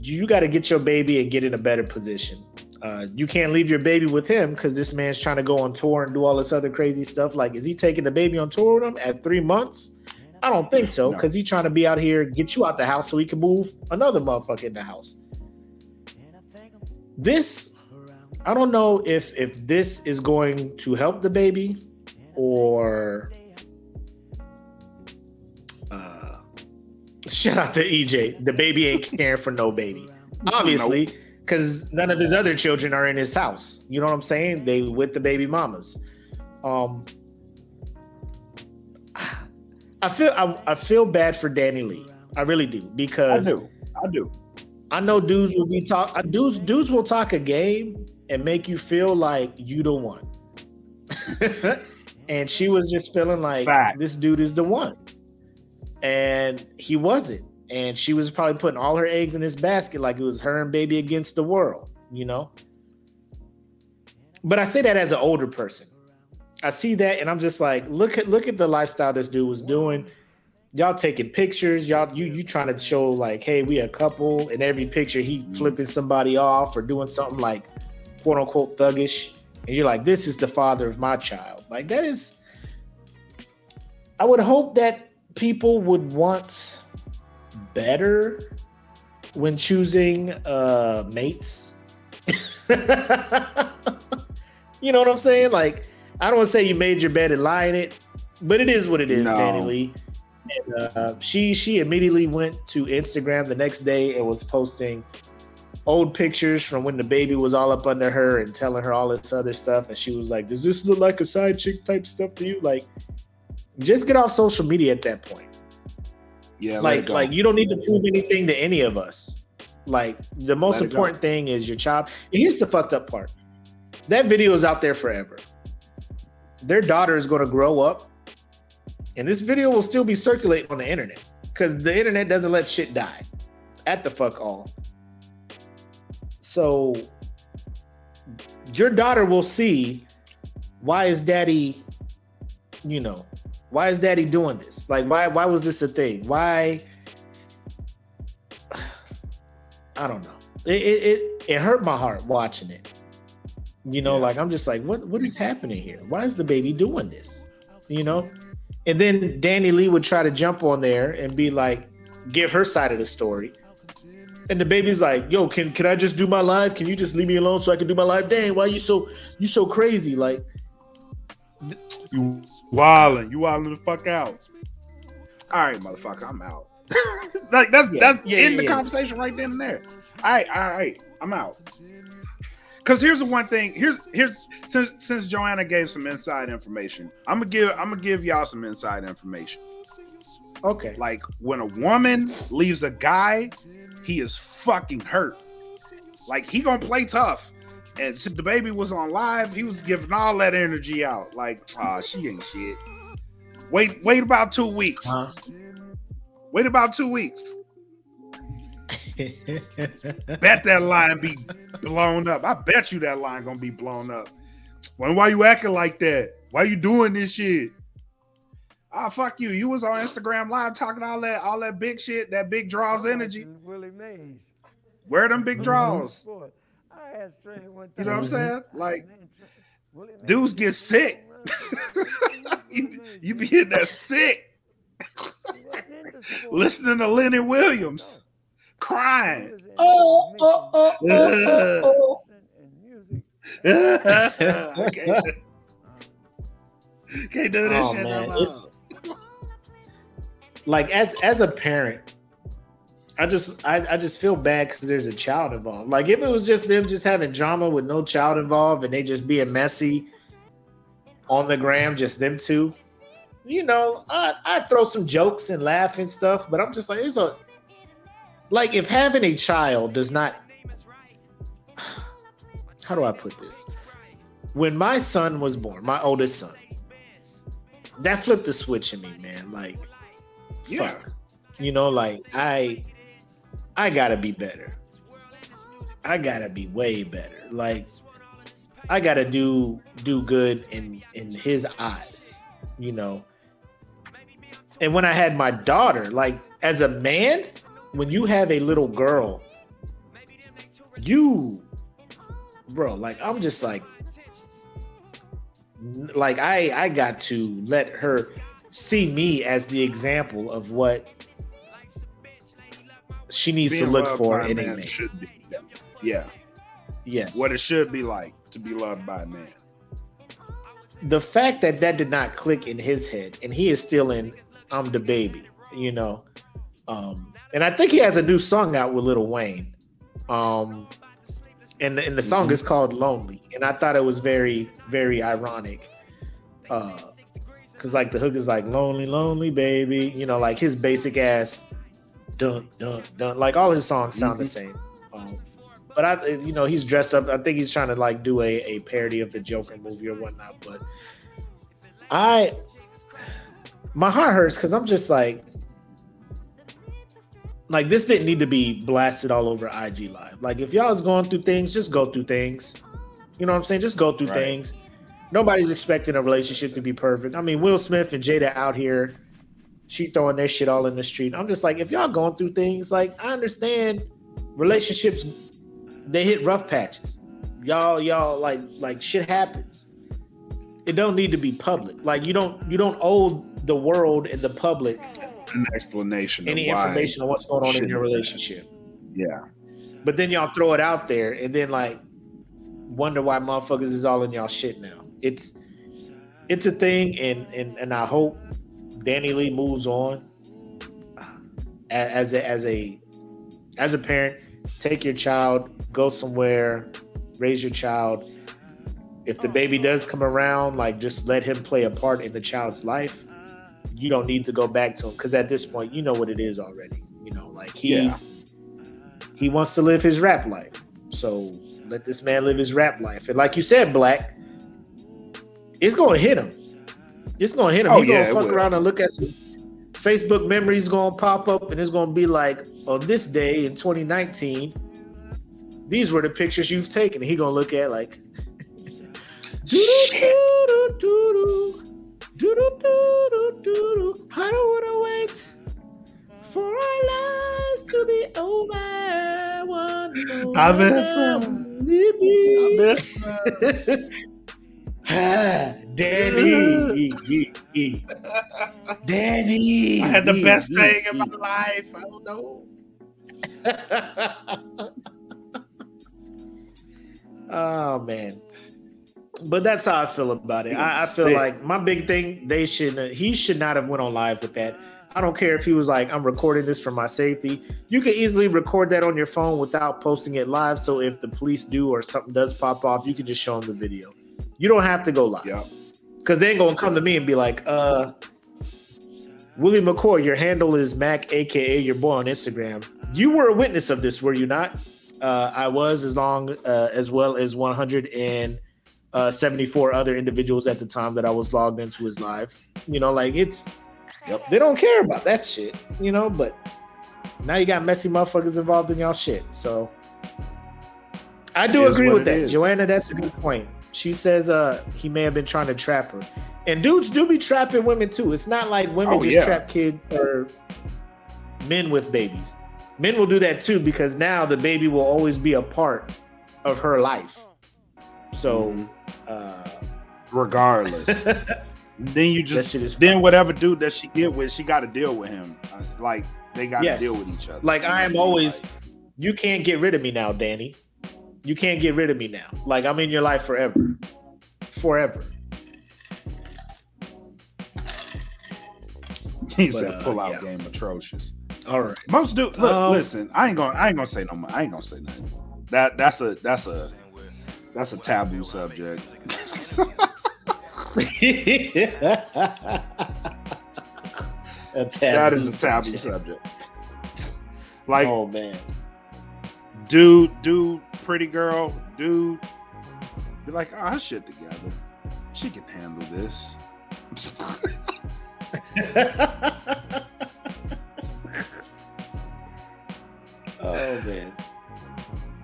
you got to get your baby and get in a better position. Uh, you can't leave your baby with him because this man's trying to go on tour and do all this other crazy stuff. Like, is he taking the baby on tour with him at three months? I don't think so because no. he's trying to be out here, get you out the house so he can move another motherfucker in the house. This, I don't know if if this is going to help the baby or. Shout out to EJ. DaBaby ain't caring for no baby, obviously, because none of his other children are in his house. You know what I'm saying? They with the baby mamas. Um, I feel I, I feel bad for DaniLeigh. I really do because I do. I do. I know dudes will be talk. Uh, dudes dudes will talk a game and make you feel like you the one. and she was just feeling like Fact. this dude is the one, and he wasn't. And she was probably putting all her eggs in his basket, like it was her and baby against the world, you know. But I say that as an older person. I see that and I'm just like, look at look at the lifestyle this dude was doing. Y'all taking pictures, y'all you you trying to show like, hey, we a couple. In every picture, he flipping somebody off or doing something like quote unquote thuggish. And you're like, this is the father of my child. Like that is I would hope that people would want better when choosing uh mates. you know what I'm saying? Like I don't want to say you made your bed and lie in it, but it is what it is, no. Lee. And uh, she she immediately went to Instagram the next day and was posting old pictures from when DaBaby was all up under her and telling her all this other stuff. And she was like, "Does this look like a side chick type stuff to you?" Like, just get off social media at that point. Yeah, like like you don't need to prove anything to any of us. Like the most important thing is your child. And here's the fucked up part: that video is out there forever their daughter is going to grow up and this video will still be circulating on the internet because the internet doesn't let shit die at the fuck all. So your daughter will see why is daddy, you know, why is daddy doing this? Like why why was this a thing? Why I don't know. It it it, hurt my heart watching it. You know, yeah. like I'm just like, what what is happening here? Why is DaBaby doing this? You know? And then DaniLeigh would try to jump on there and be like, give her side of the story. And DaBaby's like, yo, can can I just do my live? Can you just leave me alone so I can do my live? Dang, why you so you so crazy? Like you wilding, you wilding the fuck out. All right, motherfucker, I'm out. like that's yeah, that's yeah, in yeah, the conversation right then and there. All right, all right, I'm out. Because here's the one thing. Here's here's since since Joanna gave some inside information, I'm gonna give I'm gonna give y'all some inside information. Okay. Like when a woman leaves a guy, he is fucking hurt. Like he gonna play tough. And since DaBaby was on live, he was giving all that energy out. Like, ah, oh, she ain't shit. Wait, wait about two weeks. Huh? Wait about two weeks. bet that line be blown up. I bet you that line gonna be blown up. When why you acting like that? Why you doing this shit? Ah, fuck you. You was on Instagram live talking all that, all that big shit, that big draws energy. Willie Mays. Where them big draws? You know what I'm saying? Like dudes get sick. you, you be in there sick. Listening to Lenny Williams crying. Oh, oh, oh, oh, oh, oh. can't, can't do this Oh, shit man, no more. it's like as as a parent, I just I, I just feel bad because there's a child involved. Like if it was just them just having drama with no child involved and they just being messy on the gram, just them two, you know, I I throw some jokes and laugh and stuff, but I'm just like it's a like if having a child does not how do I put this? When my son was born, my oldest son, that flipped the switch in me, man. Like, Yeah. fuck. You know, like I I gotta be better. I gotta be way better. Like I gotta do do good in in his eyes, you know. And when I had my daughter, like as a man, when you have a little girl, you bro, like I'm just like like I I got to let her see me as the example of what she needs Being to look for in a man should be. Yeah, Yes. what it should be like to be loved by a man. the fact that that did not click in his head and he is still in I'm DaBaby, you know. Um and I think he has a new song out with Lil Wayne. Um and the, and the song Mhm. is called Lonely and I thought it was very very ironic. Uh cuz like the hook is like lonely lonely baby, you know, like his basic ass dun dun dun like all his songs sound the same. Um, but I, you know, he's dressed up. I think he's trying to like do a, a parody of the Joker movie or whatnot. But I, my heart hurts because I'm just like, like this didn't need to be blasted all over IG Live. Like if y'all is going through things, just go through things. You know what I'm saying? Just go through Right. things. Nobody's expecting a relationship to be perfect. I mean, Will Smith and Jada out here, she throwing their shit all in the street. I'm just like, if y'all going through things, like I understand relationships they hit rough patches. Y'all, y'all like like shit happens. It don't need to be public. Like you don't you don't owe the world and the public An explanation. of any information on what's going on in your relationship. Yeah, But then y'all throw it out there and then like wonder why motherfuckers is all in y'all shit now. It's it's a thing and and and I hope DaniLeigh moves on as a as a as a parent. Take your child, go somewhere, raise your child. If DaBaby does come around, like just let him play a part in the child's life. You don't need to go back to him because at this point, you know what it is already. You know, like he Yeah. he wants to live his rap life. So let this man live his rap life. And like you said, Black, it's gonna hit him. It's gonna hit him. Oh, He's yeah, gonna fuck around and look at some Facebook memories gonna pop up, and it's gonna be like, on this day in 2019, these were the pictures you've taken. And he gonna look at like. I don't wanna wait for our lives to be over. One I miss him. I miss, Ah, Danny. Danny. I had the best mm, thing in mm, my mm. life. I don't know. oh man. But that's how I feel about it. I, I feel Sick. like my big thing, they should he should not have went on live with that. I don't care if he was like, I'm recording this for my safety. You can easily record that on your phone without posting it live. So if the police do or something does pop off, you can just show them the video. You don't have to go live. Yep. Because they ain't gonna come to me and be like, uh, Willie McCoy, your handle is Mac, aka your boy on Instagram. You were a witness of this, were you not? Uh, I was, as long uh, as well as 174 other individuals at the time that I was logged into his live. You know, like it's, Yep. they don't care about that shit, you know. But now you got messy motherfuckers involved in y'all shit. So I do agree with it that, is. Joanna. That's a good point. She says uh he may have been trying to trap her. And dudes do be trapping women too. It's not like women Oh, just yeah. trap kids or men with babies. Men will do that too because now DaBaby will always be a part of her life. So Mhm. uh Regardless. Then you just then whatever dude that she get with, she got to deal with him. Uh, like they got to yes. deal with each other. Like I am always, like, you can't get rid of me now, Dani. You can't get rid of me now. Like I'm in your life forever, forever. He said, uh, "Pull out yes. game atrocious." All right. Most do. Look, um, listen. I ain't gonna. I ain't gonna say no more. I ain't gonna say nothing. That that's a that's a that's a taboo subject. that is a taboo subject. Like, oh man, dude, dude, pretty girl, dude, be like, oh, I shit together. She can handle this. oh man,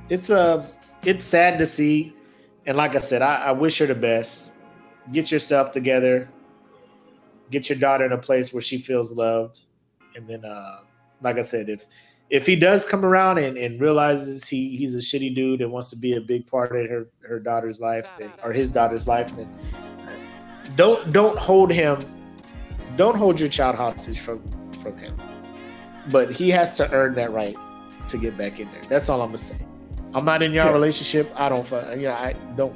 it's uh it's sad to see, and like I said, I, I wish her the best. Get yourself together. Get your daughter in a place where she feels loved, and then, uh, like I said, if if he does come around and, and realizes he he's a shitty dude and wants to be a big part of her her daughter's life then, or his daughter's life, then don't don't hold him. Don't hold your child hostage from from him. But he has to earn that right to get back in there. That's all I'm gonna say. I'm not in your yeah. relationship. I don't. You know, I don't.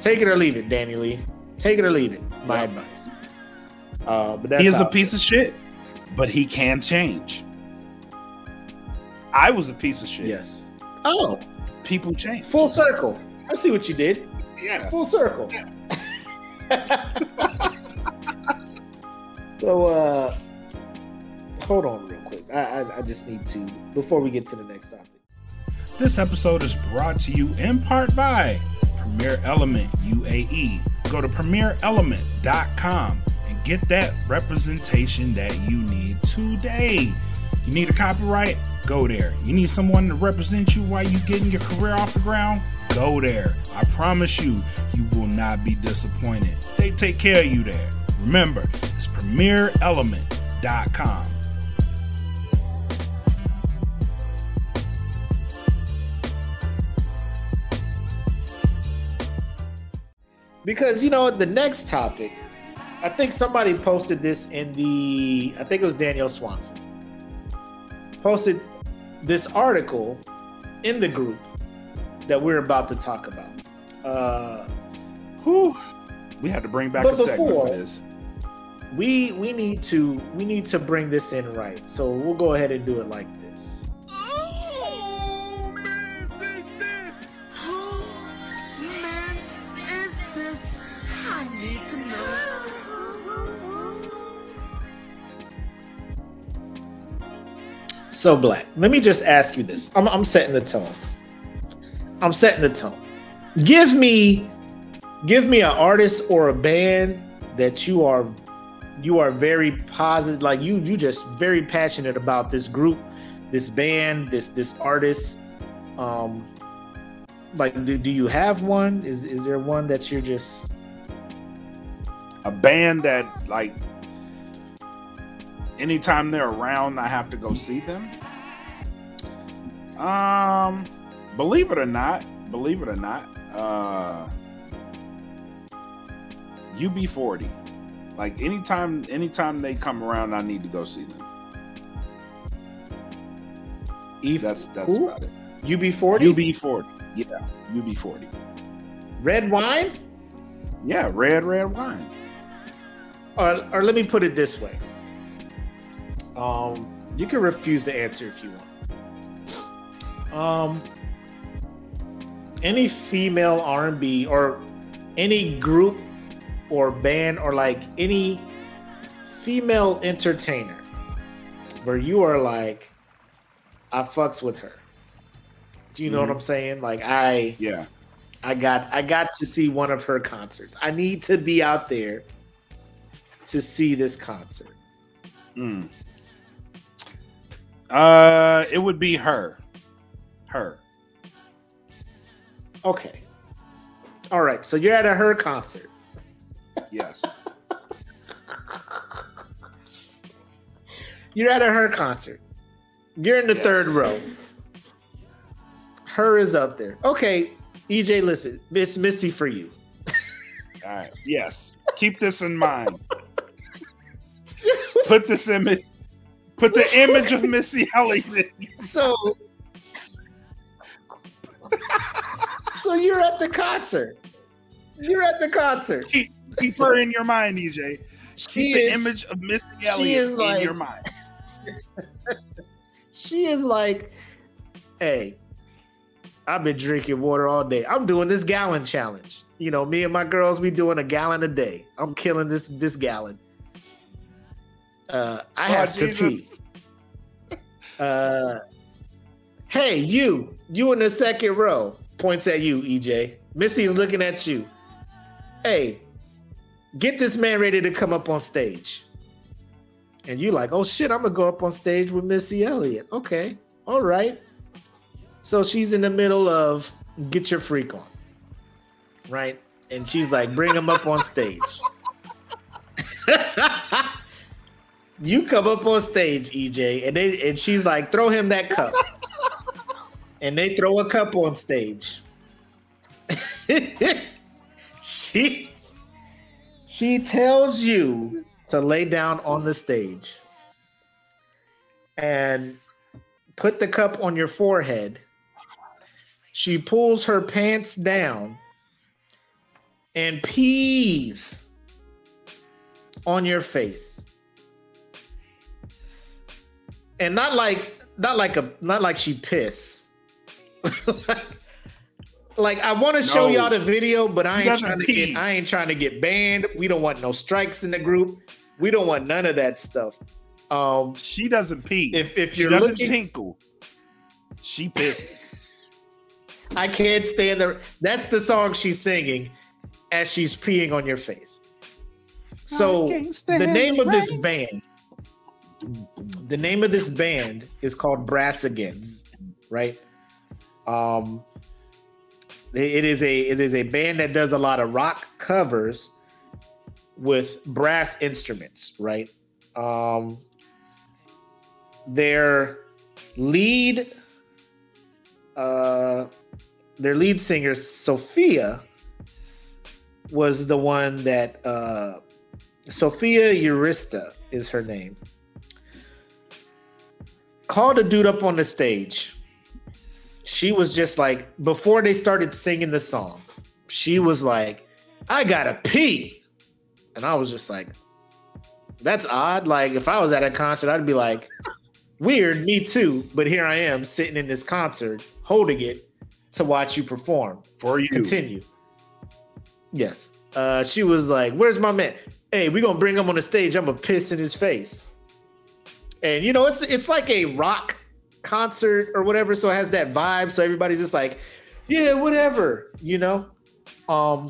Take it or leave it, DaniLeigh. Take it or leave it. My yeah. advice. Uh, but he is a piece of shit, but he can change. I was a piece of shit. Yes. Oh, people change. Full circle. I see what you did. Yeah. Full circle. Yeah. so, uh, hold on real quick. I, I I just need to before we get to the next topic. This episode is brought to you in part by Premier Element UAE. Go to premierelement.com and get that representation that you need today. You need a copyright? Go there. You need someone to represent you while you're getting your career off the ground? Go there. I promise you, you will not be disappointed. They take care of you there. Remember, it's premierelement.com. Because you know the next topic, I think somebody posted this in the I think it was Daniel Swanson. Posted this article in the group that we're about to talk about. Uh whew, we had to bring back a segment for this. We we need to we need to bring this in right. So we'll go ahead and do it like this. So black. Let me just ask you this. I'm, I'm setting the tone. I'm setting the tone. Give me, give me an artist or a band that you are, you are very positive. Like you, you just very passionate about this group, this band, this this artist. Um, like do, do you have one? Is is there one that you're just a band that like anytime they're around, I have to go see them. Um, believe it or not, believe it or not, uh, UB40. Like anytime, anytime they come around, I need to go see them. E- that's that's who? about it. UB40. UB40. Yeah, UB40. Red wine. Yeah, red red wine. Or, or let me put it this way. Um, you can refuse to answer if you want. Um, any female R&B or any group or band or like any female entertainer where you are like, I fucks with her. Do you know mm-hmm. what I'm saying? Like I, yeah, I got I got to see one of her concerts. I need to be out there to see this concert. Mm. Uh, it would be her. Her. Okay. All right. So you're at a her concert. Yes. you're at a her concert. You're in the yes. third row. Her is up there. Okay, EJ, listen, Miss Missy for you. All right. Yes. Keep this in mind. Put this image. Put the image of Missy Elliott. So, so you're at the concert. You're at the concert. Keep, keep her in your mind, EJ. She Keep the is, image of Missy Elliott in like- your mind. she is like, hey, I've been drinking water all day. I'm doing this gallon challenge. You know, me and my girls, we doing a gallon a day. I'm killing this this gallon. Uh, I Oh, have to pee. Uh, hey, you, you in the second row. Points at you, EJ. Missy's looking at you. Hey, get this man ready to come up on stage. And you like, oh shit, I'm gonna go up on stage with Missy Elliott. Okay, all right. So she's in the middle of get your freak on, right? And she's like, bring him up on stage. you come up on stage, EJ, and they and she's like, throw him that cup. and they throw a cup on stage. she she tells you to lay down on the stage and put the cup on your forehead. She pulls her pants down and pees on your face. And not like not like a not like she piss. like I want to show No. y'all the video, but I ain't trying to pee. get I ain't trying to get banned. We don't want no strikes in the group. We don't want none of that stuff. Um She doesn't pee. if if she you're doesn't looking tinkle, she pisses. I can't stand the. That's the song she's singing as she's peeing on your face. So the name of this band, the name of this band is called Brass Against, right? Um, it- is a it is a band that does a lot of rock covers with brass instruments, right? Um, their lead uh their lead singer Sophia was the one that uh Sophia Urista is her name. Called a dude up on the stage. She was just like before they started singing the song, she was like, I gotta pee. And I was just like, that's odd. Like if I was at a concert, I'd be like, weird, me too. But here I am sitting in this concert, holding it to watch you perform. For you. Continue. Yes. Uh, she was like, "Where's my man? Hey, we gonna bring him on the stage. I'm gonna piss in his face." And you know, it's it's like a rock concert or whatever, so it has that vibe. So everybody's just like, "Yeah, whatever," you know. Um,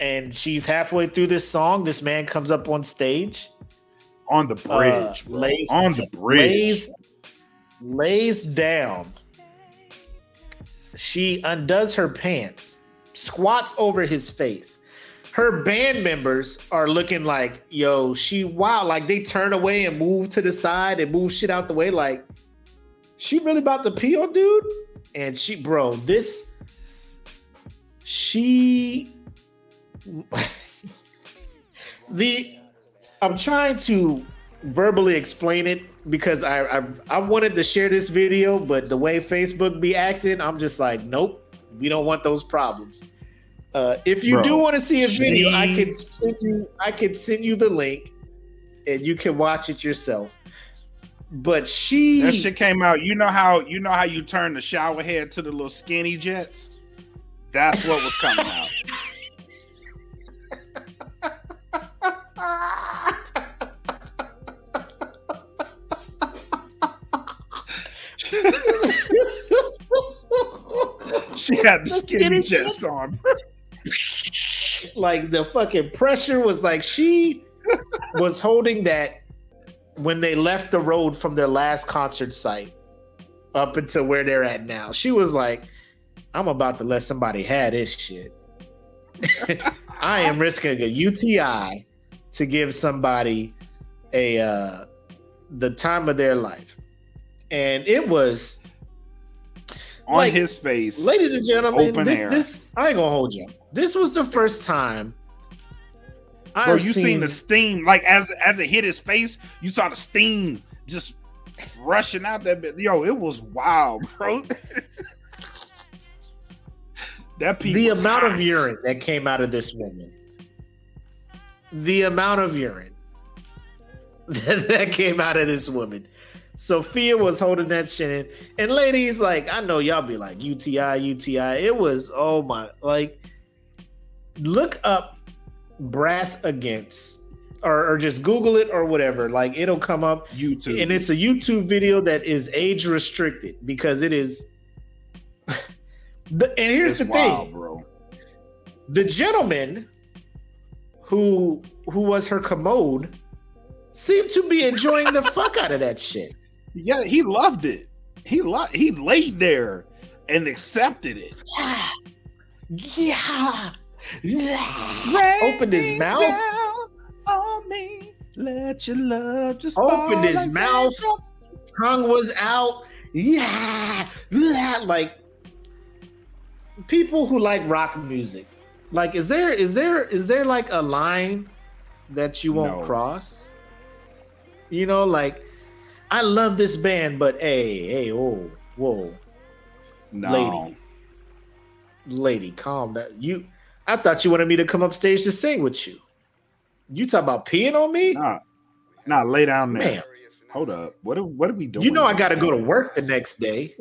and she's halfway through this song. This man comes up on stage, On the bridge, Uh, lays- on the bridge. lays lays down. She undoes her pants, squats over his face. Her band members are looking like, yo, she wow, like they turn away and move to the side and move shit out the way, like she really about to pee on dude. And she, bro, this she the I'm trying to verbally explain it because I, I I wanted to share this video, but the way Facebook be acting, I'm just like, nope, we don't want those problems. Uh, if you Bro, do want to see a video, I she- can send you I can send you the link, and you can watch it yourself. But she, That shit came out. You know how you know how you turn the shower head to the little skinny jets? That's what was coming out. She had the The skinny, skinny jets jets? on. Like the fucking pressure was like she was holding that when they left the road from their last concert site up until where they're at now. She was like, I'm about to let somebody have this shit. I am risking a UTI to give somebody a uh the time of their life. And it was On Like, his face. ladies and gentlemen, this, this I ain't gonna hold you. This was the first time. I Bro, you seen, seen the steam like as as it hit his face, you saw the steam just rushing out that bit. Yo, it was wild, bro. that piece. the amount hot. of urine that came out of this woman. The amount of urine that came out of this woman. Sophia was holding that shit in. And ladies, like, I know y'all be like, UTI, UTI. It was, oh my, like, look up brass against or, or just Google it or whatever. Like it'll come up YouTube, and it's a YouTube video that is age restricted because it is. the, and here's it's the wild, thing, bro. The gentleman who who was her commode seemed to be enjoying the fuck out of that shit. Yeah, he loved it. He lo- he laid there and accepted it. Yeah. Yeah. Yeah. Opened his mouth on me. Let your love just opened his like mouth. Tongue was out. Yeah, yeah, like people who like rock music. Like, is there is there is there like a line that you won't no. cross? You know, like I love this band, but hey, hey, whoa, whoa, no. lady, lady, calm down. You, I thought you wanted me to come up stage to sing with you. You talk about peeing on me? Nah, nah lay down there. Man. Hold up. What are, what are we doing? You know I got to go to work the next day.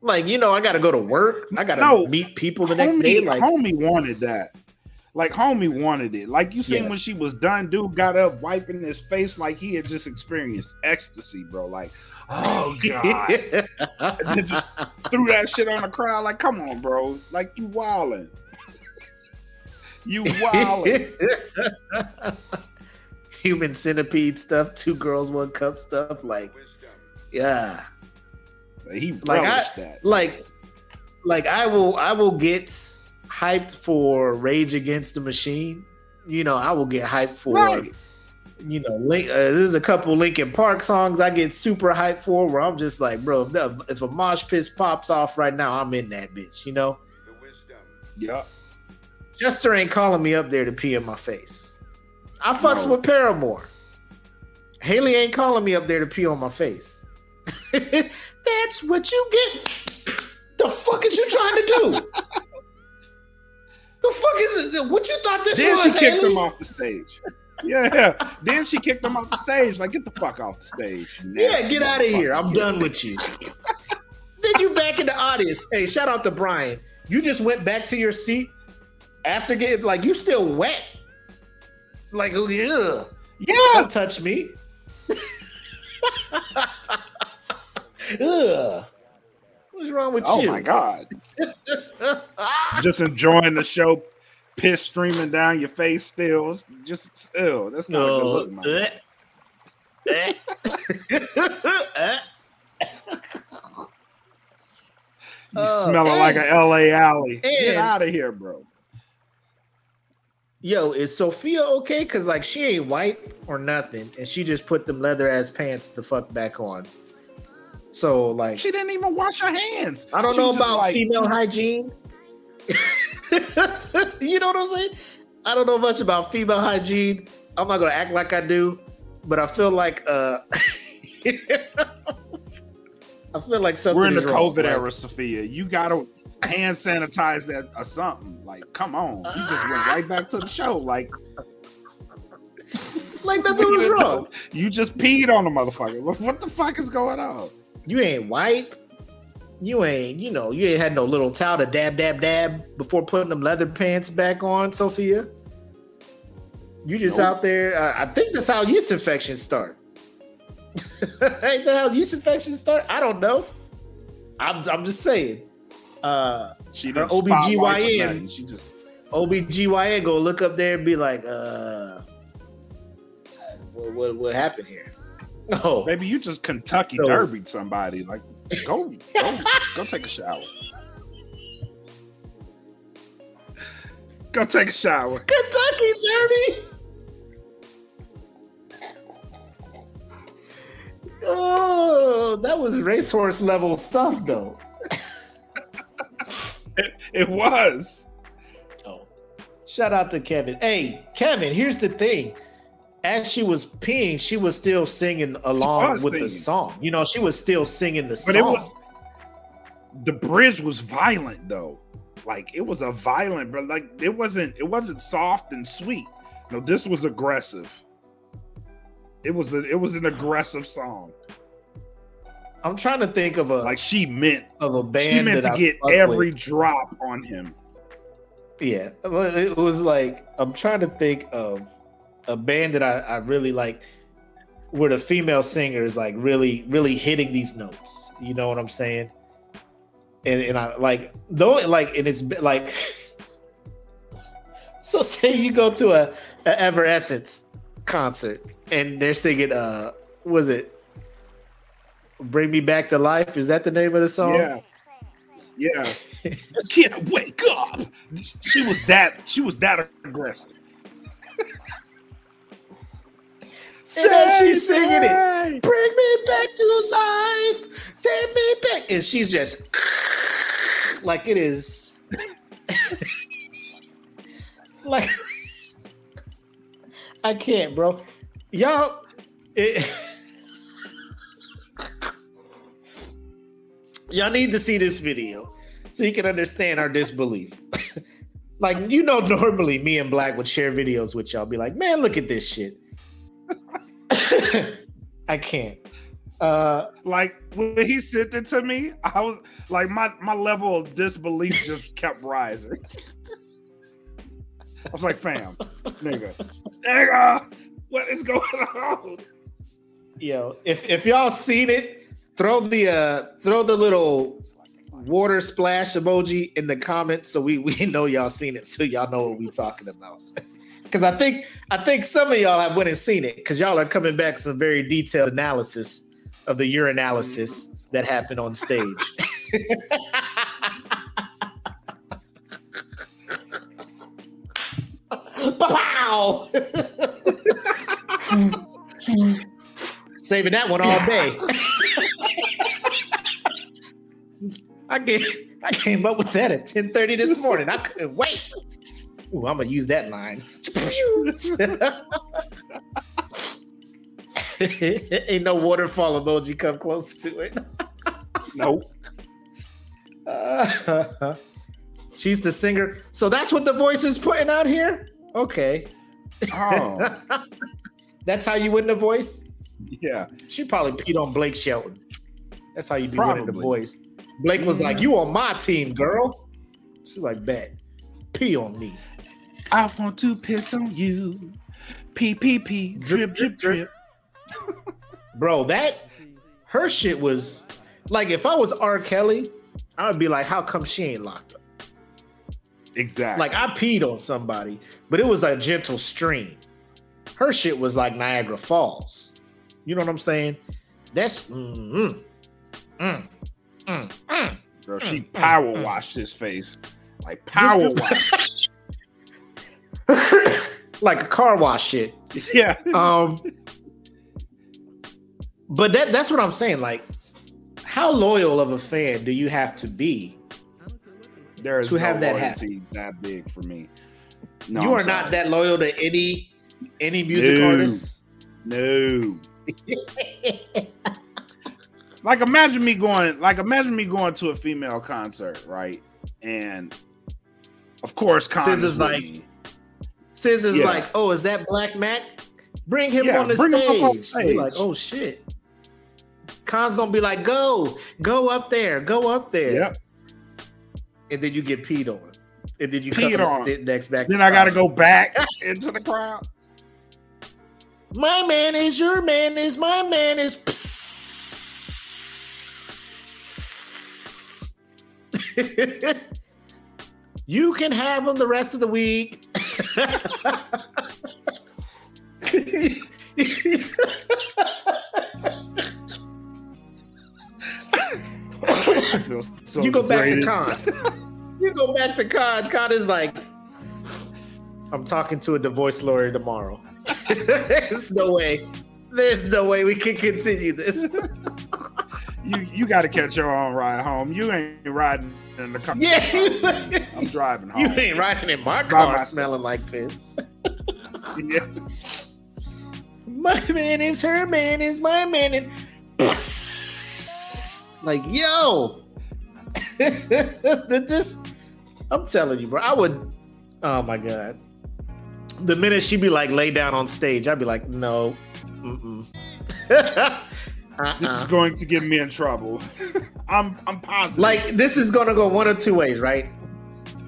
Like you know I got to go to work. I got to no, meet people the next day. Like homie wanted that. Like homie wanted it. Like you seen yes. when she was done, dude got up wiping his face like he had just experienced ecstasy, bro. Like, oh god, and then just threw that shit on the crowd. Like, come on, bro. Like you wilding. You wild. Human centipede stuff, two girls, one cup stuff. Like, yeah. He like I, that. Like, like I will, I will get hyped for Rage Against the Machine. You know, I will get hyped for. Right. You know, Link, uh, there's a couple Linkin Park songs I get super hyped for where I'm just like, bro, if, that, if a mosh pit pops off right now, I'm in that bitch, you know? Yeah. Chester ain't calling me up there to pee in my face. I fucks no. with Paramore. Hayley ain't calling me up there to pee on my face. That's what you get. The fuck is you trying to do? the fuck is it? What you thought this then was? Then she kicked Hayley? him off the stage. Yeah. then she kicked him off the stage. Like, get the fuck off the stage. Yeah, get out of here. I'm done with you. then you back in the audience. Hey, shout out to Brian. You just went back to your seat after getting like you still wet. Like, oh yeah. Yeah. Don't touch me. Ugh. What's wrong with oh you? Oh my god. Just enjoying the show, piss streaming down your face still. Just still. That's not uh, a good look, man. you uh, smelling like an LA alley. Get out of here, bro yo, is Sophia okay? Cause like she ain't white or nothing, and she just put them leather ass pants the fuck back on. So like she didn't even wash her hands. I don't she know about like, female hygiene. you know what I'm saying? I don't know much about female hygiene. I'm not gonna act like I do, but I feel like uh I feel like something. We're in the wrong, COVID right? era, Sophia. You gotta hand sanitize that or something. Like, come on. You just went right back to the show. Like, like nothing was wrong. You just peed on the motherfucker. What the fuck is going on? You ain't white. You ain't, you know, you ain't had no little towel to dab, dab, dab before putting them leather pants back on, Sophia. You just nope. out there. Uh, I think that's how yeast infections start. ain't that how yeast infections start? I don't know. I'm, I'm just saying uh she her OBGYN. She just OBGYN go look up there and be like, uh what what, what happened here? Oh maybe you just Kentucky so, derbied somebody. Like go go go take a shower. Go take a shower. Kentucky Derby. Oh, that was racehorse level stuff, though. It, it was. Oh, Shout out to Kevin. Hey, Kevin, here's the thing. As she was peeing, she was still singing along with singing. the song. You know, she was still singing the But song. it was the bridge was violent though. Like it was a violent, but like it wasn't it wasn't soft and sweet. No, this was aggressive. It was a it was an aggressive song. I'm trying to think of a Like she meant of a band she meant that to I get every with. drop on him. Yeah, it was like I'm trying to think of a band that I, I really like, where the female singer is like really, really hitting these notes. You know what I'm saying? And and I like though like and it's like so say you go to a, a Evanescence concert and they're singing uh was it Bring Me Back to Life? Is that the name of the song? Yeah. Yeah. Can't wake up. She was that she was that aggressive. And then she's singing it. Bring me back to life. Take me back. And she's just like it is. like I can't, bro. Y'all it, Y'all need to see this video so you can understand our disbelief. like you know normally me and Black would share videos with y'all be like, "Man, look at this shit." I can't. Uh, Like when he sent it to me, I was like my my level of disbelief just kept rising. I was like, fam, nigga, nigga, what is going on? yo, if if y'all seen it, throw the uh throw the little water splash emoji in the comments so we we know y'all seen it, so y'all know what we talking about. Because I think I think some of y'all have went and seen it because y'all are coming back some very detailed analysis of the urinalysis that happened on stage. Pow! Saving that one all day. I came, I came up with that at 10:30 this morning. I couldn't wait. Ooh, I'm gonna use that line. Ain't no waterfall emoji come close to it. Nope. Uh, she's the singer. So that's what the voice is putting out here? Okay. Oh, That's how you win the voice? yeah. She probably peed on Blake Shelton. That's how you be winning the voice. Blake was like, You on my team, girl. She's like, Bet. Pee on me. I want to piss on you. Pee pee pee. Drip drip drip. Bro, that her shit was like if I was R. Kelly, I would be like, How come she ain't locked up? Exactly. Like I peed on somebody, but it was a gentle stream. Her shit was like Niagara Falls. You know what I'm saying? That's mm, mm, mm, mm, mm. Bro, she power washed his face. Like power wash. like a car wash shit. yeah. Um, but that that's what I'm saying. Like, how loyal of a fan do you have to be? There is To have no that loyalty that big for me. No, you I'm are sorry. not that loyal to any any music No. artist. No. Like imagine me going like imagine me going to a female concert, right? And of course Con is is like- is Yeah. like, oh, is that Black Mac? Bring him Yeah, on the up on stage. Like, oh shit. Khan's gonna be like, go, go up there, go up there. Yep. And then you get peed on. And then you Peed come on. sit next back. Then I gotta go back into the crowd. My man is your man is my man is. you can have them the rest of the week. So you go back to. Con. you go back to Con. Con is like, I'm talking to a divorce lawyer tomorrow. There's no way. There's no way we can continue this. You you gotta catch your own ride home. You ain't riding in the car. Yeah, I'm driving home. you ain't riding in my By car myself. smelling like piss. Yeah. My man is her man is my man, and like yo, that just I'm telling you, bro. I would. Oh my god. The minute she'd be like lay down on stage, I'd be like, no. Mm-mm. This is uh-uh. going to get me in trouble. I'm I'm positive. Like this is gonna go one of two ways, right?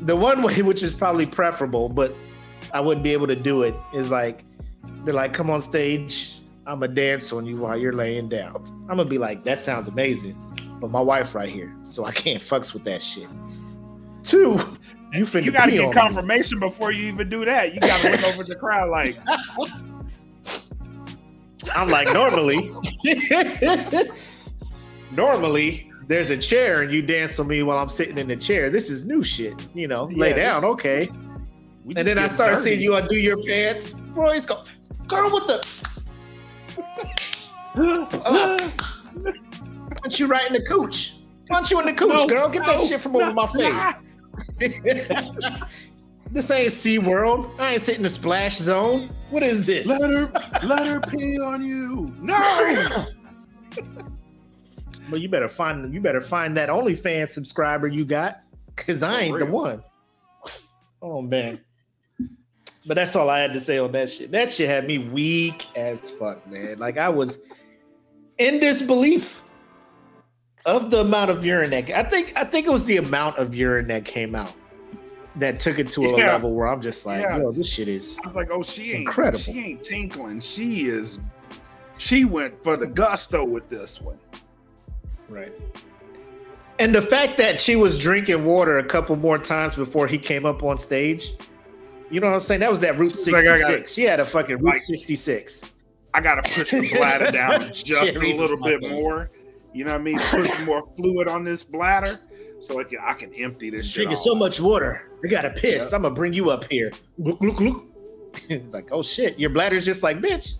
The one way, which is probably preferable, but I wouldn't be able to do it, is like they're like, come on stage, I'm gonna dance on you while you're laying down. I'm gonna be like, that sounds amazing, but my wife right here, so I can't fucks with that shit. Two, you you gotta get on me. confirmation before you even do that. You gotta look over the crowd like I'm like, normally, normally there's a chair and you dance on me while I'm sitting in the chair. This is new shit, you know. Lay Yeah, down, this- okay. And then I start dirty. seeing you undo your pants. Roy's go, girl, what the? Uh, punch you right in the cooch. Punch you in the cooch, No, girl. Get that shit from over my face. this ain't Sea World. I ain't sitting in the splash zone. What is this? Let her let her pee on you. No. But you better find you better find that OnlyFans subscriber you got, cause I ain't the one. Oh man. But that's all I had to say on that shit. That shit had me weak as fuck, man. Like I was in disbelief of the amount of urine that I think I think it was the amount of urine that came out that took it to a Yeah. level where I'm just like, Yeah. yo, this shit is I was like, oh, she ain't Incredible. She ain't tinkling. She is. She went for the gusto with this one. Right. And the fact that she was drinking water a couple more times before he came up on stage, you know what I'm saying? That was that Route She's like, I 66. she had a fucking Route 66. I gotta push the bladder down just a little bit more. You know what I mean? Put some more fluid on this bladder so I can I can empty this shit. Drinking so much water. I gotta piss. I'm gonna bring you up here. Look, look, look. it's like, oh shit, your bladder's just like, bitch,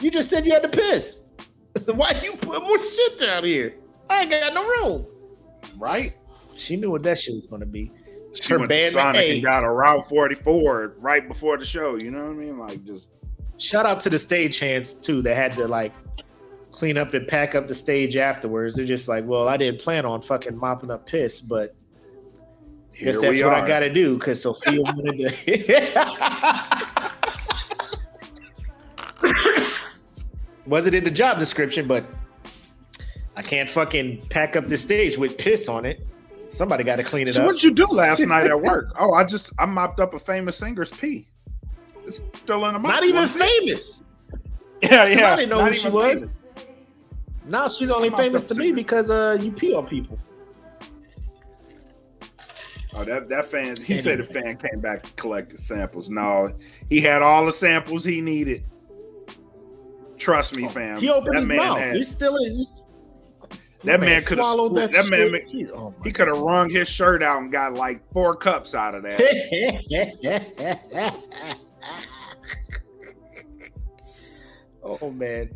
you just said you had to piss. Why you put more shit down here? I ain't got no room. right? She knew what that shit was gonna be. She Her went to band Sonic A. and got a Route 44 right before the show. You know what I mean? Like just Shout out to the stage hands too that had to like clean up and pack up the stage afterwards. They're just like, well, I didn't plan on fucking mopping up piss, but here guess that's what are. I got to do because Sophia wanted to. Wasn't in the job description, but I can't fucking pack up the stage with piss on it. Somebody got to clean it So up. what'd you do last night at work? Oh, I just I mopped up a famous singer's pee. It's still in the mop. Not even it? famous. Yeah, yeah. I didn't know not who she was. famous. Now she's only famous to me singers. because uh you pee on people. Oh, that that fan. He said the fan came back to collect the samples. No, he had all the samples he needed. Trust me, fam. Oh, He opened that his mouth. had- He's still in. that man could have swallowed that, that, man. shit. He, oh He could have wrung his shirt out and got like four cups out of that. oh man.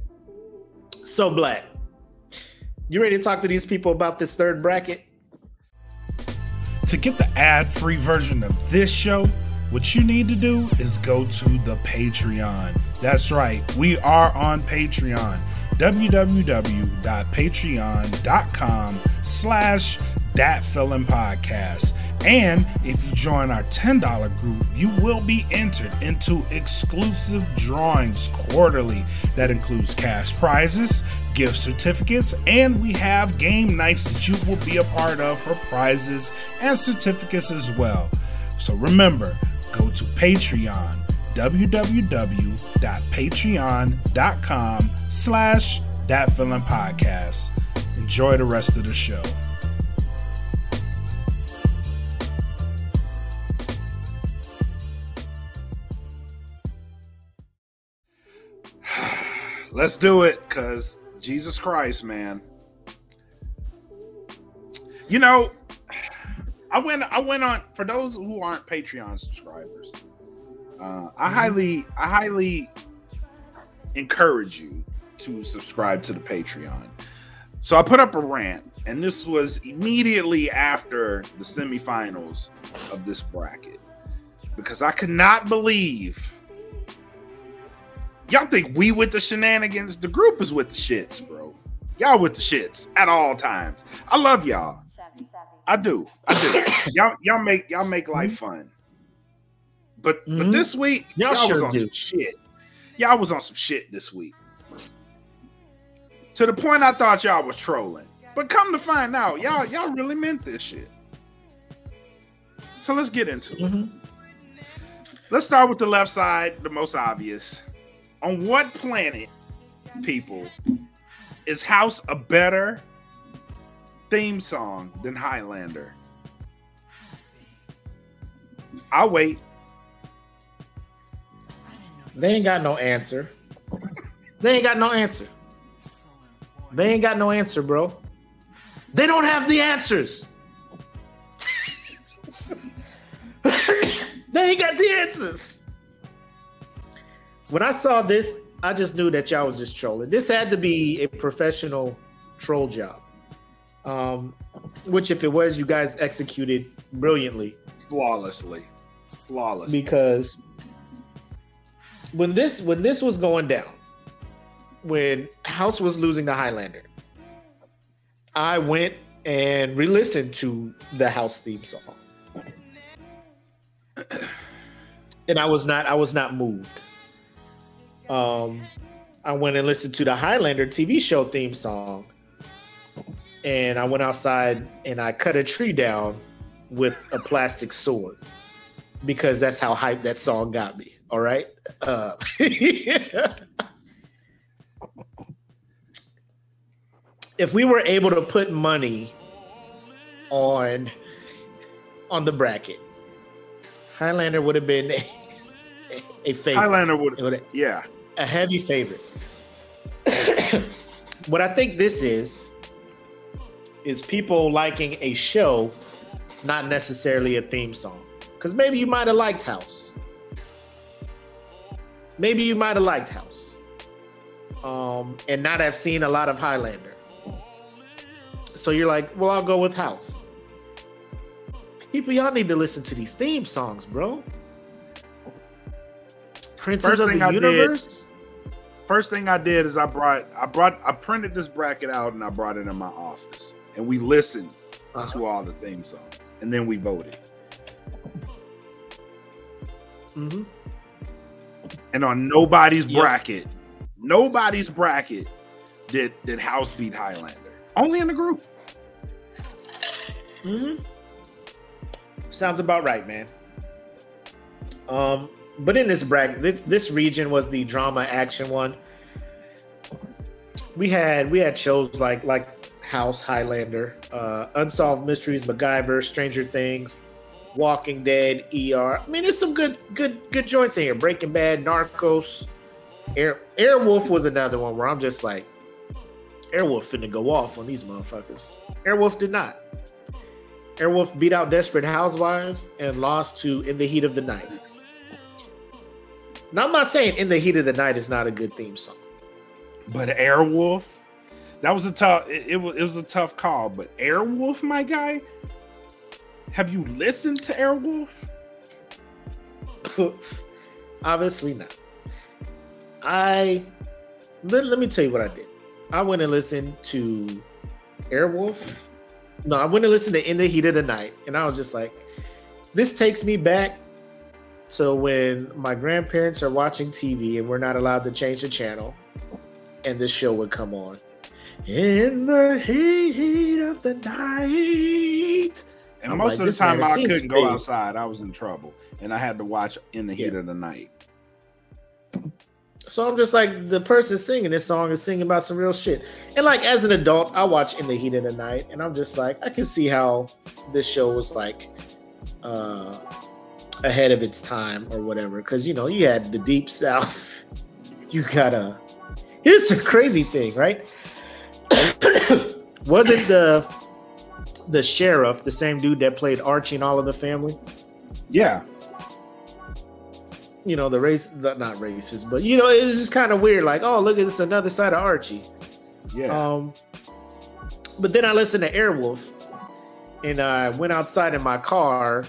So black. You ready to talk to these people about this third bracket? To get the ad free version of this show, what you need to do is go to the Patreon. That's right, we are on Patreon. www.patreon.com slash that podcast and if you join our $10 group you will be entered into exclusive drawings quarterly. That includes cash prizes gift certificates and we have game nights that you will be a part of for prizes and certificates as well. So remember go to patreon www.patreon.com slash that podcast. Enjoy the rest of the show let's do it because jesus christ man. You know i went i went on for those who aren't patreon subscribers uh, i highly i highly encourage you to subscribe to the patreon. So i put up a rant and this was immediately after the semifinals of this bracket because I could not believe y'all think we with the shenanigans. The group is with the shits, bro. Y'all with the shits at all times. I love y'all. I do. I do. y'all, y'all make y'all make life fun. But mm-hmm. but this week y'all, y'all sure was on do. some shit. Y'all was on some shit this week. To the point I thought y'all was trolling. But come to find out, y'all y'all really meant this shit. So let's get into mm-hmm. it. Let's start with the left side, the most obvious. On what planet, people, is House a better theme song than Highlander? I'll wait. They ain't got no answer. They ain't got no answer. They ain't got no answer, bro. They don't have the answers. they ain't got the answers. When I saw this, I just knew that y'all was just trolling. This had to be a professional troll job. Um, which, if it was, you guys executed brilliantly, flawlessly, flawlessly. Because when this when this was going down, when House was losing to Highlander, I went and re-listened to the House theme song, and I was not I was not moved. Um, I went and listened to the Highlander TV show theme song, and I went outside and I cut a tree down with a plastic sword because that's how hype that song got me. All right. Uh, if we were able to put money on on the bracket, Highlander would have been a, a favorite. Highlander would, yeah, a heavy favorite. what I think this is is people liking a show, not necessarily a theme song. Because maybe you might have liked House maybe you might have liked House, um, and not have seen a lot of Highlander. So you're like, well, I'll go with House. People, y'all need to listen to these theme songs, bro. Princes first of the I Universe. Did, first thing I did is I brought, I brought, I printed this bracket out and I brought it in my office, and we listened uh-huh. to all the theme songs, and then we voted. Mm-hmm and on nobody's yep. bracket, nobody's bracket did did House beat Highlander. Only in the group. Hmm. Sounds about right, man. Um, but in this bracket, this, this region was the drama action one. We had we had shows like like House, Highlander, uh, Unsolved Mysteries, MacGyver, Stranger Things, Walking Dead, ER. I mean, there's some good, good, good joints in here. Breaking Bad, Narcos, Air Airwolf was another one where I'm just like, Airwolf finna go off on these motherfuckers. Airwolf did not. Airwolf beat out Desperate Housewives and lost to In the Heat of the Night. Now I'm not saying In the Heat of the Night is not a good theme song, but Airwolf, that was a tough. It, it was it was a tough call, but Airwolf, my guy, have you listened to Airwolf? Obviously not. I let, let me tell you what I did. I went and listened to Airwolf. No, I went and listened to In the Heat of the Night, and I was just like, this takes me back to when my grandparents are watching TV and we're not allowed to change the channel, and this show would come on. In the heat of the night. And I'm most like, of the time, I couldn't go outside. I was in trouble, and I had to watch in the heat yeah. of the night. So I'm just like the person singing this song is singing about some real shit. And like as an adult, I watch In the Heat of the Night, and I'm just like, I can see how this show was like uh ahead of its time or whatever. Cause you know, you had the deep south. You got a here's the crazy thing, right? Wasn't the the sheriff, the same dude that played Archie in All of the Family. Yeah. You know the race, not racist, but you know it was just kind of weird. Like, oh, look this another side of Archie. Yeah. Um, But then I listened to Airwolf, and I went outside in my car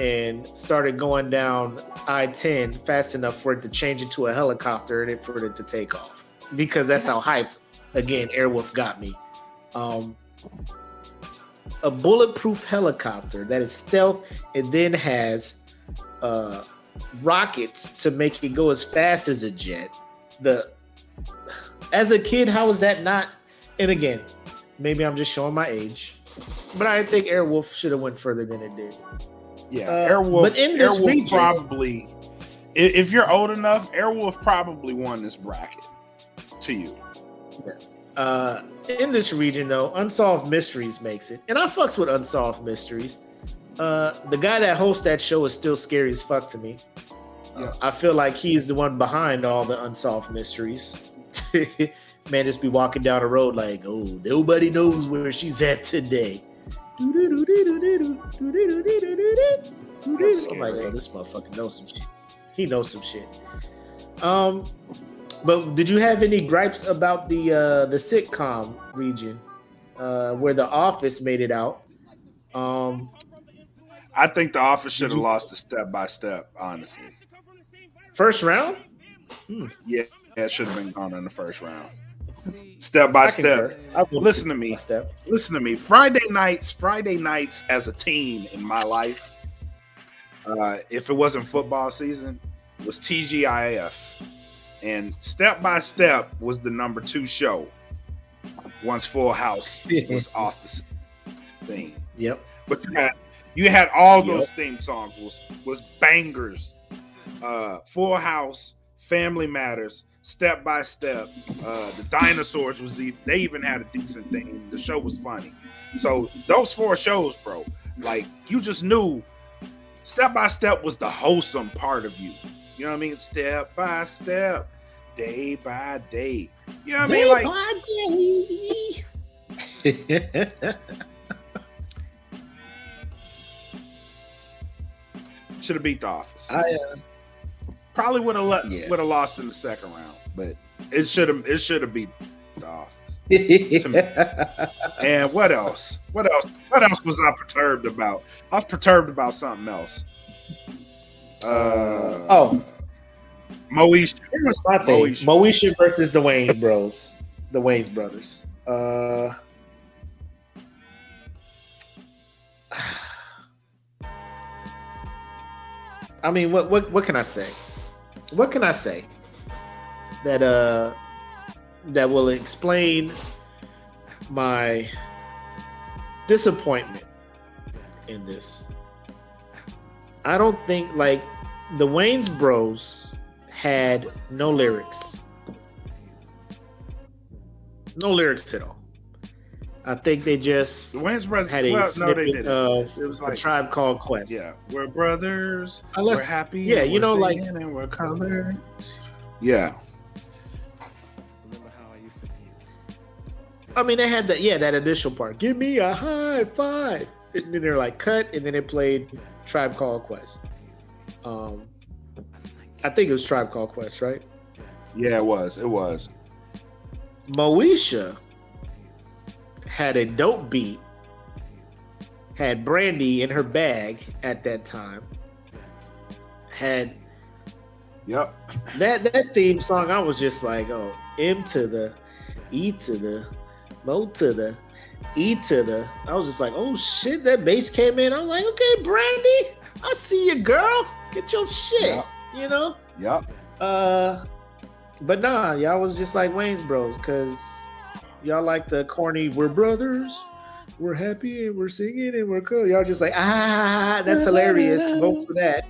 and started going down I 10 fast enough for it to change into a helicopter and for it to take off because that's how hyped again Airwolf got me. Um, a bulletproof helicopter that is stealth and then has uh, rockets to make it go as fast as a jet. The as a kid, how was that not? And again, maybe I'm just showing my age, but I think Airwolf should have went further than it did. Yeah, Uh, Airwolf. but in this Airwolf region- probably, if you're old enough, Airwolf probably won this bracket to you. Uh, in this region, though, Unsolved Mysteries makes it, and I fucks with Unsolved Mysteries. Uh, the guy that hosts that show is still scary as fuck to me. Uh, I feel like he's the one behind all the unsolved mysteries. Man, just be walking down the road like, oh, nobody knows where she's at today. I'm like, oh, this motherfucker knows some shit. He knows some shit. Um, but did you have any gripes about the uh the sitcom region, uh, where The Office made it out? Um, I think the office should have you- lost it step by step. Honestly, first round. yeah, it should have been gone in the first round. Step by step. concur. I will Listen to me. Step. Listen to me. Friday nights, Friday nights as a teen in my life, uh, if it wasn't football season, was TGIF. And Step by Step was the number two show once Full House was off the s- thing. Yep. But you had you had all Yep. those theme songs was was bangers. Uh Full House, Family Matters, Step by Step, uh the Dinosaurs was e- they even had a decent thing. The show was funny. So those four shows, bro, like you just knew Step by Step was the wholesome part of you. You know what I mean? Step by step, day by day. You know what I mean? Like day. should have beat the office. I, uh, Probably would have let Yeah. would have lost in the second round, but it should have it should have beat the office. And what else? What else? What else was I perturbed about? I was perturbed about something else. Uh, oh, Moesha. here's my thing: Moesha. Moesha versus the Wayans Bros, the Wayans brothers. Uh, I mean, what what what can I say? What can I say that uh that will explain my disappointment in this? I don't think like the Wayans Bros had no lyrics. No lyrics at all. I think they just The Wayans brothers had a well, no, they snippet didn't. of It was a tribe called Quest. yeah, we're brothers. Unless, we're happy. yeah, you know, like- and we're colored. Yeah, Remember how I used to teach? I mean, they had that, yeah, that initial part. Give me a high five. And then they're like cut, and then it played Tribe Called Quest. Um, I think it was Tribe Called Quest, right? yeah, it was. It was. Moesha had a dope beat, had Brandy in her bag at that time, had Yep. that that theme song. I was just like, oh, M to the E to the Mo to the E to the. I was just like, oh shit, that bass came in. I'm like, okay, Brandy, I see you, girl. Get your shit, Yep. you know. Yep. Uh, but nah, y'all was just like Wayans Bros, cause y'all like the corny. We're brothers. We're happy and we're singing and we're cool. Y'all just like ah, that's hilarious. Vote for that.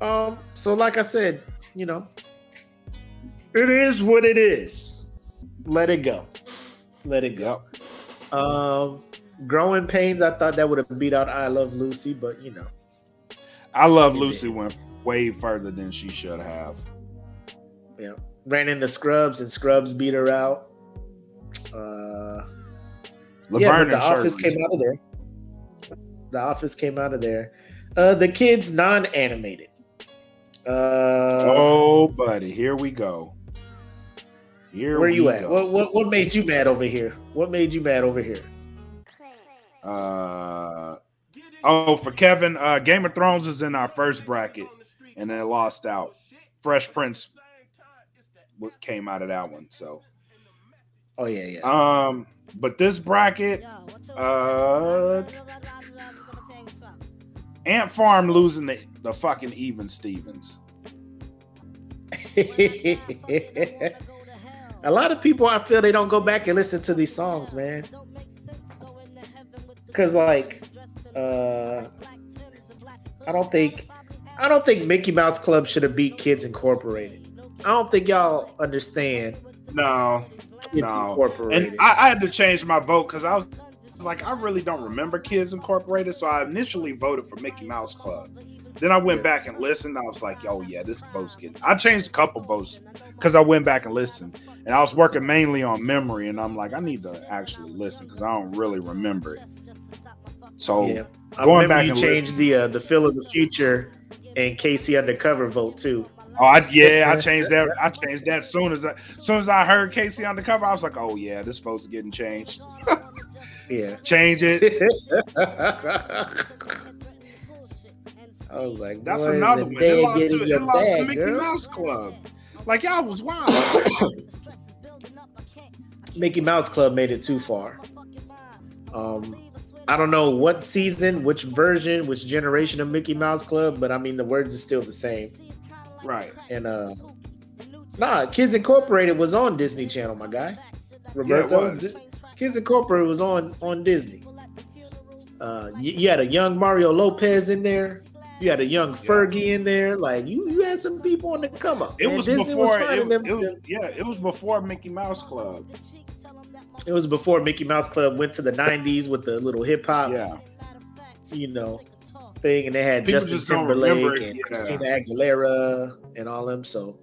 Um. So, like I said, you know, it is what it is. Let it go. Let it go. Yep. Um. Growing pains. I thought that would have beat out I Love Lucy, but you know. I love Lucy did. went way further than she should have. know, ran into Scrubs and Scrubs beat her out. Uh, yeah, the and Office Shirley. came out of there. The Office came out of there. Uh, the kids non-animated. Uh, Oh, buddy, here we go. Here Where you at? What, what what made you mad over here? What made you mad over here? Uh oh, for Kevin, uh Game of Thrones is in our first bracket, and then it lost out. Fresh Prince what came out of that one. So Oh yeah, yeah. Um, but this bracket, uh Ant Farm losing the, the fucking even Stevens. a lot of people I feel they don't go back and listen to these songs, man. Cause like uh I don't think I don't think Mickey Mouse Club should have beat Kids Incorporated. I don't think y'all understand. No, Kids no. Incorporated. And I, I had to change my vote because I was like, I really don't remember Kids Incorporated, so I initially voted for Mickey Mouse Club. Then I went back and listened. I was like, oh yeah, this vote's getting. I changed a couple votes because I went back and listened, and I was working mainly on memory, and I'm like, I need to actually listen because I don't really remember it. So yeah. going back you and changed listen. the uh, the Phil of the Future and KC undercover vote too. Oh, I, yeah, I changed that. I changed that soon as I, soon as I heard Casey on the cover, I was like, oh yeah, this vote's getting changed. yeah, change it. I was like, that's another one. They lost, to, they lost bag, to Mickey girl. Mouse Club. Like y'all was wild. Mickey Mouse Club made it too far. Um, I don't know what season, which version, which generation of Mickey Mouse Club, but I mean the words are still the same. Right. And uh nah, Kids Incorporated was on Disney Channel, my guy. Roberto. Yeah, Kids Incorporated was on on Disney. Uh you, you, had a young Mario Lopez in there. You had a young Fergie in there. Like you, you had some people on the come up. It was Disney before. Was it, it was, yeah, it was before Mickey Mouse Club. It was before Mickey Mouse Club went to the '90s with the little hip hop. Yeah. You know, thing, and they had People Justin Timberlake and yeah. Christina Aguilera and all of them. So,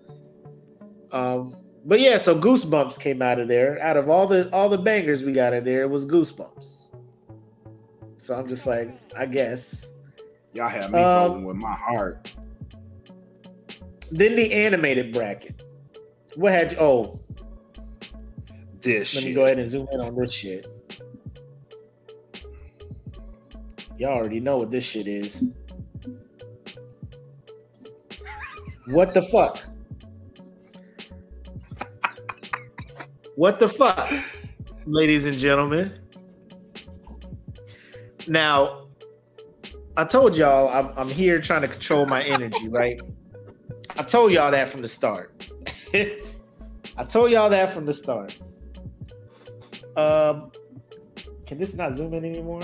um, but yeah, so Goosebumps came out of there. Out of all the all the bangers we got in there, it was Goosebumps. So I'm just like, I guess. Y'all have me um, with my heart. Then the animated bracket. What had you? Oh, this. Let shit. me go ahead and zoom in on this shit. Y'all already know what this shit is. What the fuck? What the fuck, ladies and gentlemen? Now, I told y'all I'm, I'm here trying to control my energy, right? I told y'all that from the start. I told y'all that from the start. Um, can this not zoom in anymore?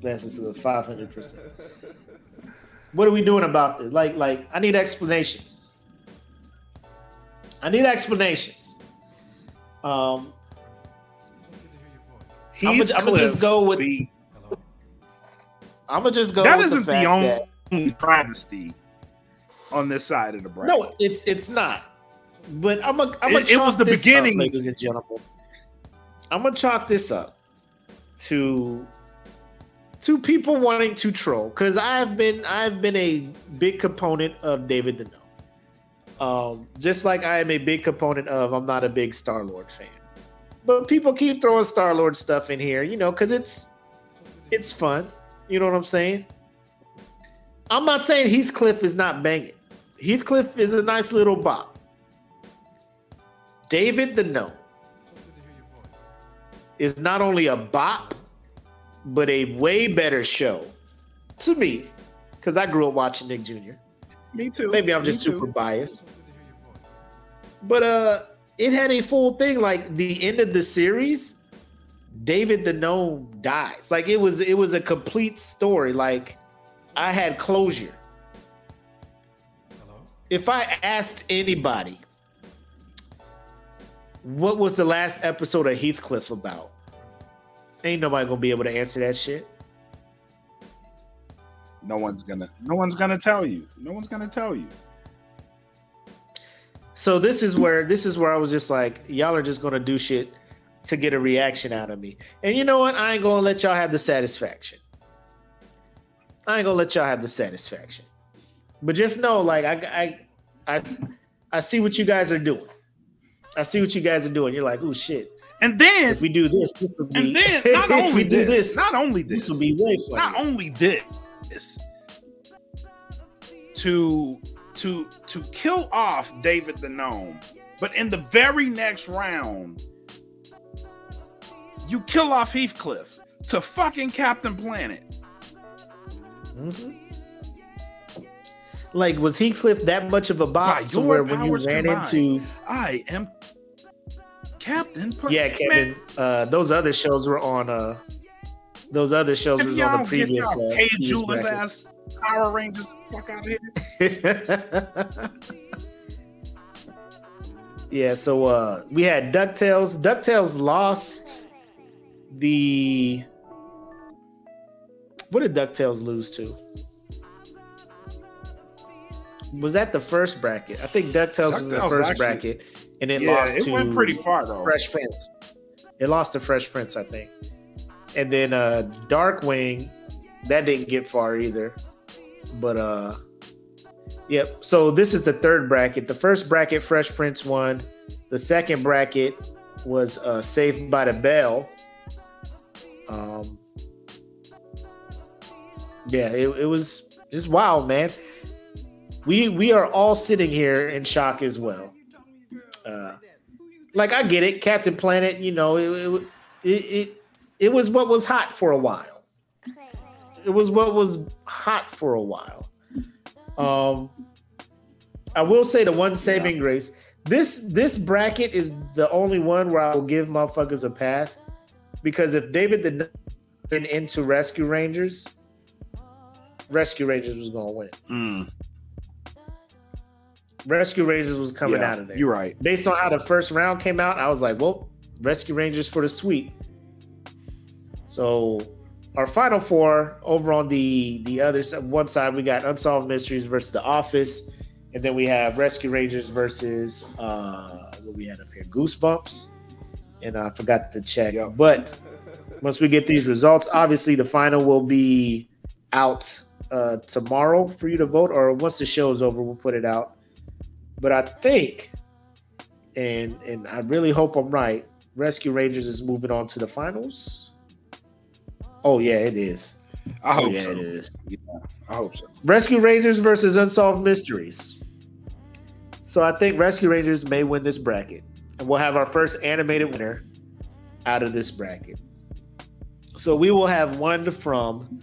Glasses to five hundred percent. What are we doing about this? Like, like I need explanations. I need explanations. Um, I'm gonna just go with. Be, I'm gonna just go. That isn't the, the only that, travesty on this side of the bracket. No, it's it's not. But I'm gonna. I'm it, it was the beginning, up, ladies and gentlemen. I'm gonna chalk this up to to people wanting to troll because I've been I've been a big component of David the. Um, just like I am a big component of I'm not a big Star Lord fan, but people keep throwing Star Lord stuff in here, you know, because it's it's fun. You know what I'm saying? I'm not saying Heathcliff is not banging. Heathcliff is a nice little bop. David the Gnome is not only a bop, but a way better show to me because I grew up watching Nick Jr. Me too. Maybe I'm just super biased. But uh it had a full thing like the end of the series David the gnome dies. Like it was it was a complete story like I had closure. Hello? If I asked anybody what was the last episode of Heathcliff about? Ain't nobody gonna be able to answer that shit. No one's gonna. No one's gonna tell you. No one's gonna tell you. So this is where this is where I was just like, y'all are just gonna do shit to get a reaction out of me. And you know what? I ain't gonna let y'all have the satisfaction. I ain't gonna let y'all have the satisfaction. But just know, like I I I, I see what you guys are doing. I see what you guys are doing. You're like, oh shit. And then if we do this, this will be. And then not only this, this, not only this, this will be way funny. Not only this, to to to kill off David the Gnome, but in the very next round, you kill off Heathcliff to fucking Captain Planet. Mm-hmm. Like, was Heathcliff that much of a bot to where when you ran combined, into I am Captain? yeah, Kevin. Uh, those other shows were on. Uh, those other shows were on the previous. Uh, K. Julas ass Power Rangers. Fuck out here. yeah. So uh, we had Ducktales. Ducktales lost the. What did Ducktales lose to? Was that the first bracket? I think Ducktales, was the first actually, bracket and it yeah, lost it to went pretty far though. Fresh Prince. It lost to Fresh Prince, I think. And then uh Darkwing, that didn't get far either. But uh Yep. So this is the third bracket. The first bracket, Fresh Prince won. The second bracket was uh Saved by the Bell. Um yeah, it, it was it's wild, man. We we are all sitting here in shock as well. Uh, like I get it, Captain Planet. You know, it, it it it was what was hot for a while. It was what was hot for a while. Um, I will say the one saving yeah. grace. This this bracket is the only one where I will give motherfuckers a pass because if David did been into Rescue Rangers, Rescue Rangers was gonna win. Mm. Rescue Rangers was coming yeah, out of there. You're right. Based on how the first round came out, I was like, well, Rescue Rangers for the sweep. So our final four over on the the other one side, we got Unsolved Mysteries versus The Office, and then we have Rescue Rangers versus uh what we had up here, Goosebumps, and I forgot to check. Yep. But once we get these results, obviously the final will be out uh tomorrow for you to vote, or once the show is over, we'll put it out. But I think, and and I really hope I'm right. Rescue Rangers is moving on to the finals. Oh yeah, it is. I hope oh, yeah, so. It is. Yeah, I hope so. Rescue Rangers versus Unsolved Mysteries. So I think Rescue Rangers may win this bracket, and we'll have our first animated winner out of this bracket. So we will have one from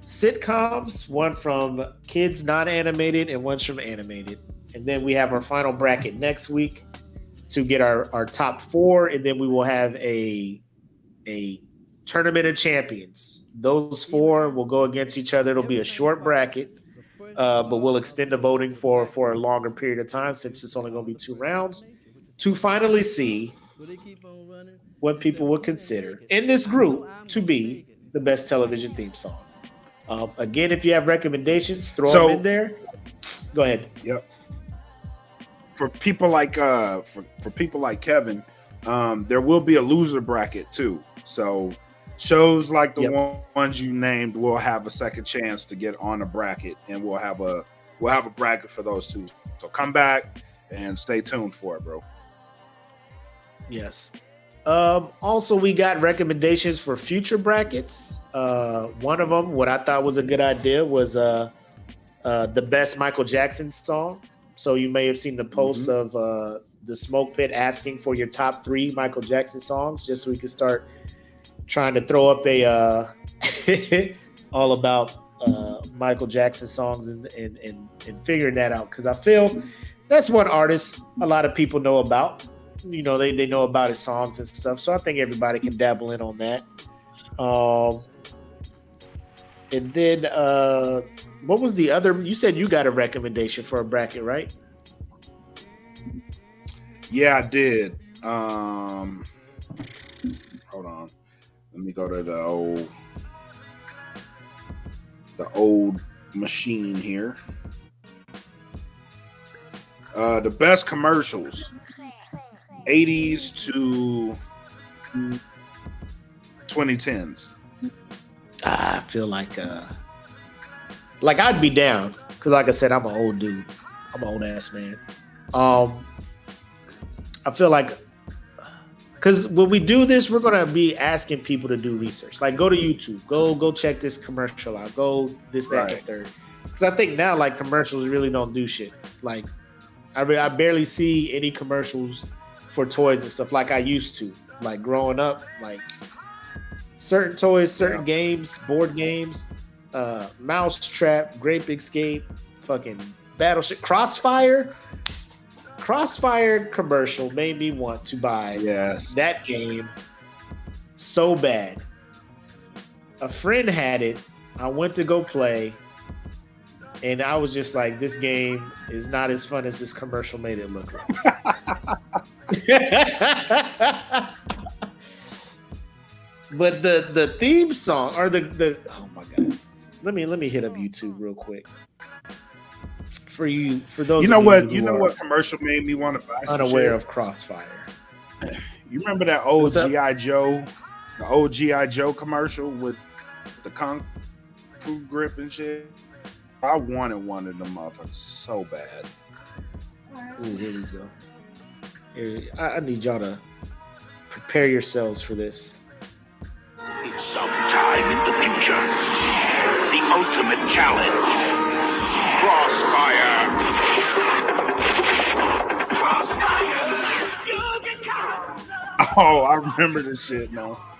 sitcoms, one from kids not animated, and one's from animated and then we have our final bracket next week to get our, our top four, and then we will have a a tournament of champions. Those four will go against each other. It'll be a short bracket, uh, but we'll extend the voting for for a longer period of time since it's only going to be two rounds to finally see what people would consider in this group to be the best television theme song. Um, again, if you have recommendations, throw so, them in there. Go ahead. Yep for people like uh for, for people like Kevin, um, there will be a loser bracket too. So shows like the yep. ones you named will have a second chance to get on a bracket, and we'll have a we'll have a bracket for those two. So come back and stay tuned for it, bro. Yes. Um, also, we got recommendations for future brackets. Uh, one of them, what I thought was a good idea, was uh, uh, the best Michael Jackson song. So you may have seen the post mm-hmm. of uh, the Smoke Pit asking for your top three Michael Jackson songs, just so we can start trying to throw up a uh, all about uh, Michael Jackson songs and, and and and figuring that out because I feel that's one artist a lot of people know about. You know, they, they know about his songs and stuff. So I think everybody can dabble in on that. Um, and then uh what was the other you said you got a recommendation for a bracket, right? Yeah, I did. Um hold on. Let me go to the old the old machine here. Uh the best commercials 80s to 2010s. I feel like uh like I'd be down because like I said, I'm an old dude. I'm an old ass man. Um I feel like because when we do this, we're gonna be asking people to do research. Like go to YouTube, go go check this commercial out, go this that right. and third. Because I think now like commercials really don't do shit. Like I re- I barely see any commercials for toys and stuff like I used to. Like growing up, like certain toys, certain yeah. games, board games, uh, Mousetrap, Big Escape, fucking Battleship, Crossfire. Crossfire commercial made me want to buy yes. that game so bad. A friend had it. I went to go play, and I was just like, "This game is not as fun as this commercial made it look like." but the the theme song or the the oh my god, let me let me hit up YouTube real quick. For you for those you know what you know what commercial made me want to buy unaware of crossfire. You remember that old gi joe the old gi joe commercial with the kung fu grip and shit? I wanted one of them motherfuckers so bad. Ooh, here we go. Here, I, I need y'all to prepare yourselves for this sometime in the future the ultimate challenge Crossfire! Crossfire. Oh, I remember this shit now.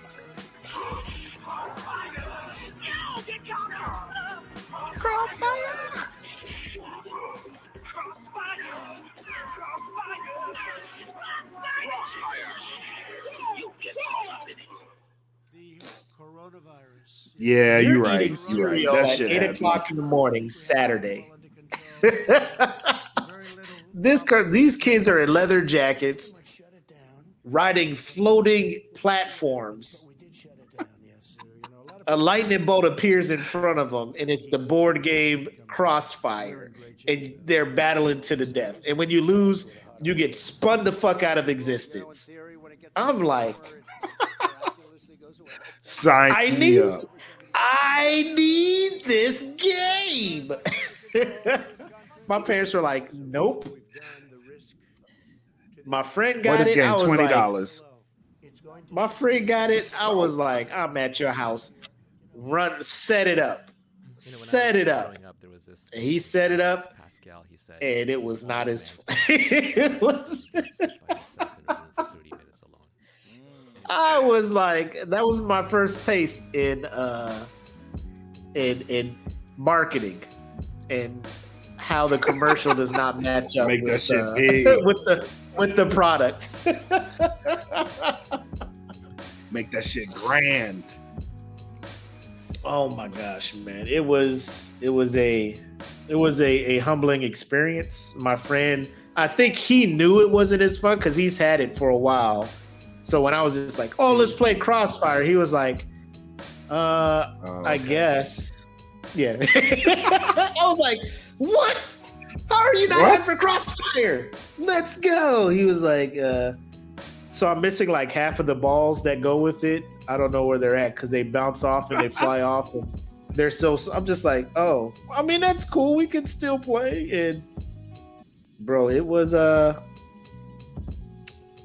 Yeah, you're, you're right. You're right. That at eight o'clock in the morning, Saturday. this these kids are in leather jackets, riding floating platforms. A lightning bolt appears in front of them, and it's the board game Crossfire, and they're battling to the death. And when you lose, you get spun the fuck out of existence. I'm like, Sign I need, I need this game. My parents were like, "Nope." My friend got it. I was twenty dollars. Like, my friend got it. I was like, "I'm at your house. Run, set it up, you know, set it up." up there was this and he set it up. Pascal, he said, and it was not as. it was. I was like, that was my first taste in uh in in marketing and how the commercial does not match up Make with, uh, with the with the product. Make that shit grand. Oh my gosh, man. It was it was a it was a, a humbling experience. My friend, I think he knew it wasn't as fun because he's had it for a while. So when I was just like, oh, let's play Crossfire, he was like, uh, oh, okay. I guess. Yeah. I was like, what? How are you not what? for Crossfire? Let's go. He was like, uh, so I'm missing like half of the balls that go with it. I don't know where they're at because they bounce off and they fly off. And they're so. I'm just like, oh, I mean that's cool. We can still play. And bro, it was uh,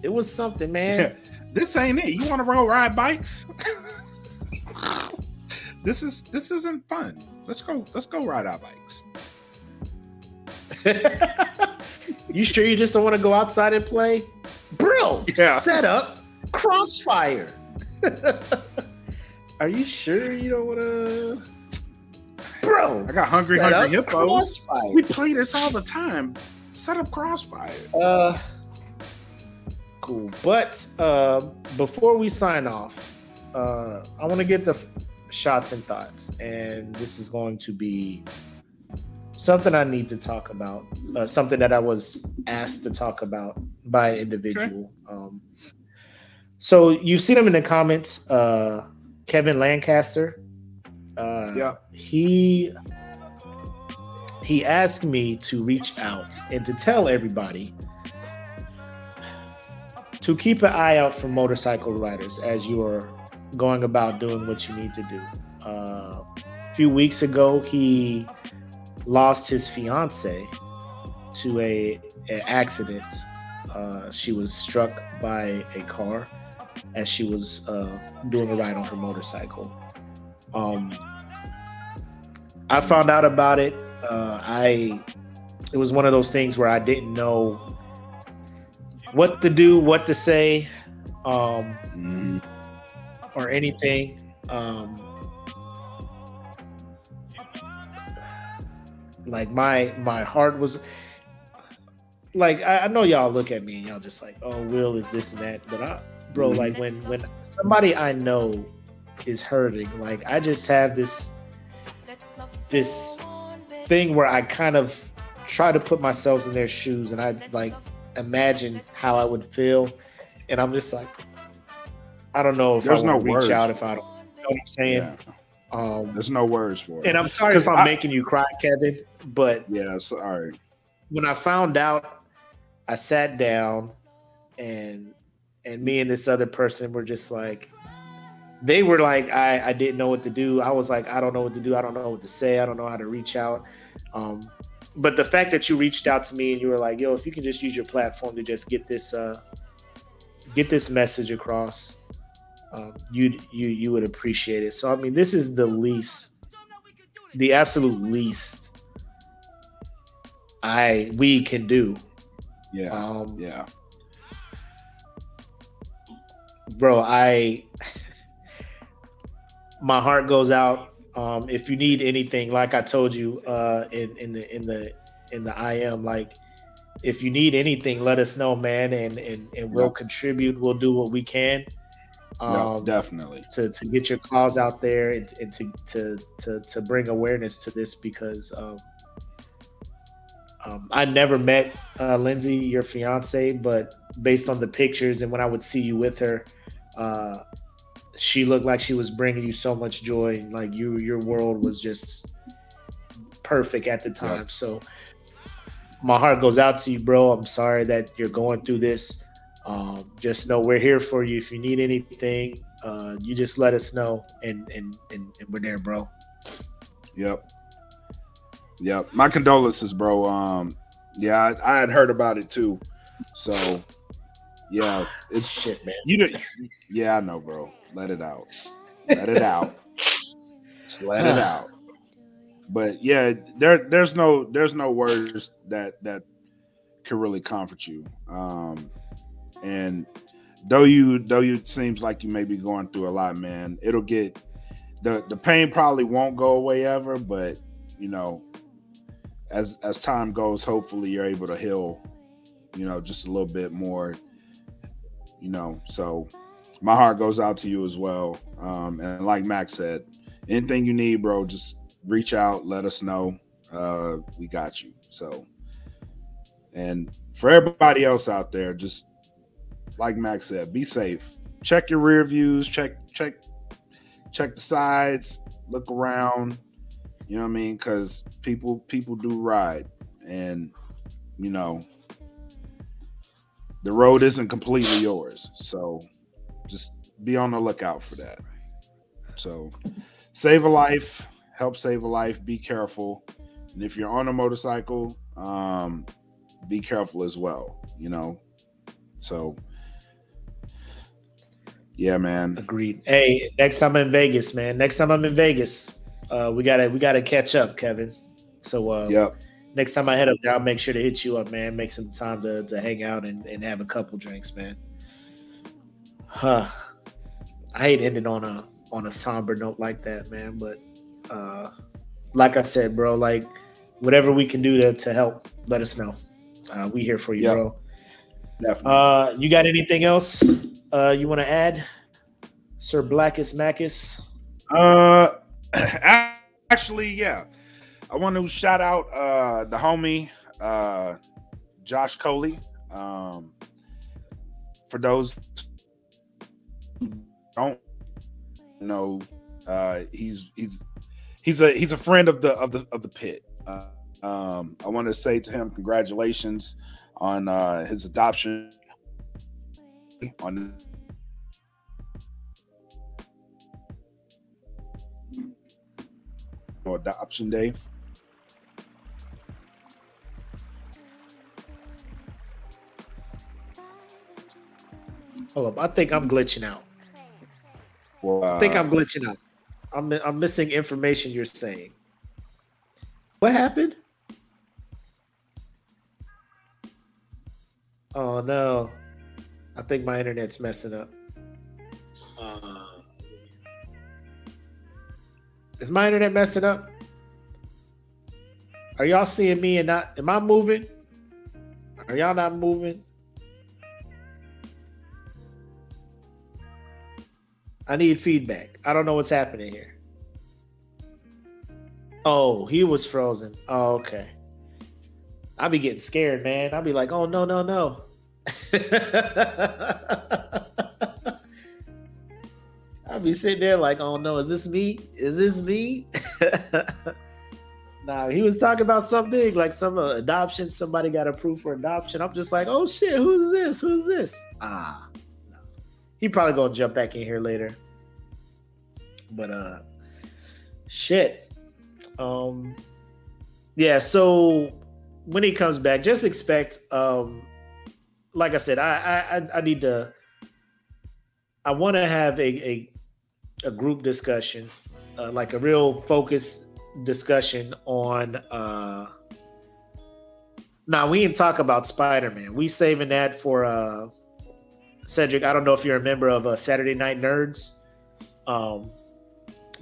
it was something, man. this ain't it. You want to roll ride bikes? this is this isn't fun. Let's go. Let's go ride our bikes. you sure you just don't want to go outside and play, bro? Yeah. Set up crossfire. Are you sure you don't want to? Bro, I got hungry, hungry hippos. Crossfire. We play this all the time. Set up crossfire. Uh, cool. But uh, before we sign off, uh, I want to get the shots and thoughts, and this is going to be something I need to talk about. Uh, something that I was asked to talk about by an individual. Okay. Um, so you've seen him in the comments, uh, Kevin Lancaster. Uh, yeah, he he asked me to reach out and to tell everybody to keep an eye out for motorcycle riders as you are going about doing what you need to do. Uh, a few weeks ago, he lost his fiance to a an accident uh, she was struck by a car as she was uh, doing a ride on her motorcycle. Um, I found out about it. Uh, I it was one of those things where I didn't know what to do, what to say, um, Mhm. or anything. Um, like my my heart was like I, I know y'all look at me and y'all just like, oh, Will is this and that, but I, bro, Mhm. like when when somebody I know is hurting, like I just have this this thing where I kind of try to put myself in their shoes and I like imagine how I would feel, and I'm just like, I don't know if There's I no reach words. out if I don't. You know what I'm saying? Yeah. Um, There's no words for it. and I'm sorry if I'm I- making you cry, Kevin, but yeah, sorry. when I found out, I sat down and and me and this other person were just like they were like I I didn't know what to do. I was like I don't know what to do. I don't know what to say. I don't know how to reach out. Um but the fact that you reached out to me and you were like, "Yo, if you can just use your platform to just get this uh get this message across, um, you you you would appreciate it." So I mean, this is the least the absolute least I we can do. Yeah, Um, yeah. bro, I my heart goes out. Um, if you need anything, like I told you uh, in in the in the in the IM, like if you need anything, let us know, man, and and and we'll Yep. contribute. We'll do what we can. Um, definitely. to, to get your cause out there and, and to, to, to, to bring awareness to this because um, um, I never met uh, Lindsay, your fiance, but based on the pictures and when I would see you with her, uh, she looked like she was bringing you so much joy. Like you, your world was just perfect at the time. So my heart goes out to you, bro. I'm sorry that you're going through this. Um, just know we're here for you. If you need anything, uh, you just let us know, and and and, and we're there, bro. Yep. Yep. My condolences, bro. Um, yeah, I, I had heard about it too. So, yeah, it's Shit, man. you. Know, yeah, I know, bro. Let it out. Let it out. Just let it out. But yeah, there, there's no, there's no words that that could really comfort you. Um, and though you, though you seems like you may be going through a lot, man, it'll get the the pain probably won't go away ever, but you know, as as time goes, hopefully you're able to heal, you know, just a little bit more. You know, so my heart goes out to you as well. Um, and like Max said, anything you need, bro, just reach out, let us know. Uh, we got you. So, and for everybody else out there, just like Max said, be safe. Check your rear views. Check check check the sides. Look around. You know what I mean? Because people people do ride, and you know the road isn't completely yours. So just be on the lookout for that. So save a life, help save a life, be careful. And if you're on a motorcycle, um, be careful as well, you know. So yeah, man. Agreed. Hey, next time I'm in Vegas, man. Next time I'm in Vegas, uh, we gotta we gotta catch up, Kevin. So uh, Yep. next time I head up there, I'll make sure to hit you up, man. Make some time to, to hang out and, and have a couple drinks, man. Huh. I hate ending on a on a somber note like that, man. But uh like I said, bro, like whatever we can do to, to help, let us know. Uh, we here for you, Yep. bro. Definitely. Uh you got anything else uh you want to add? Sir Blackest Macus? Uh, actually, yeah. I want to shout out uh the homie uh Josh Coley. Um, for those don't know, uh, he's he's he's a he's a friend of the of the of the pit. Uh, um, I want to say to him, congratulations on uh, his adoption on adoption day. Hold up. I think I'm glitching out. Wow. I think I'm glitching out. I'm I'm missing information you're saying. What happened? Oh no. I think my internet's messing up. Uh, is my internet messing up? Are y'all seeing me and not am I moving? Are y'all not moving? I need feedback. I don't know what's happening here. Oh, he was frozen. Oh, okay. I'll be getting scared, man. I'll be like, oh no, no, no. I'll be sitting there like, oh no, is this me? Is this me? nah, he was talking about something like some uh, adoption. Somebody got approved for adoption. I'm just like, oh shit, who's this? Who's this? Ah. He probably gonna jump back in here later. But uh, shit. Um, yeah. So when he comes back, just expect. Um, like I said, I I I need to. I want to have a, a a group discussion, uh, like a real focused discussion on. uh Now we didn't talk about Spider Man. We saving that for uh Cedric. I don't know if you're a member of uh, Saturday Night Nerds, um,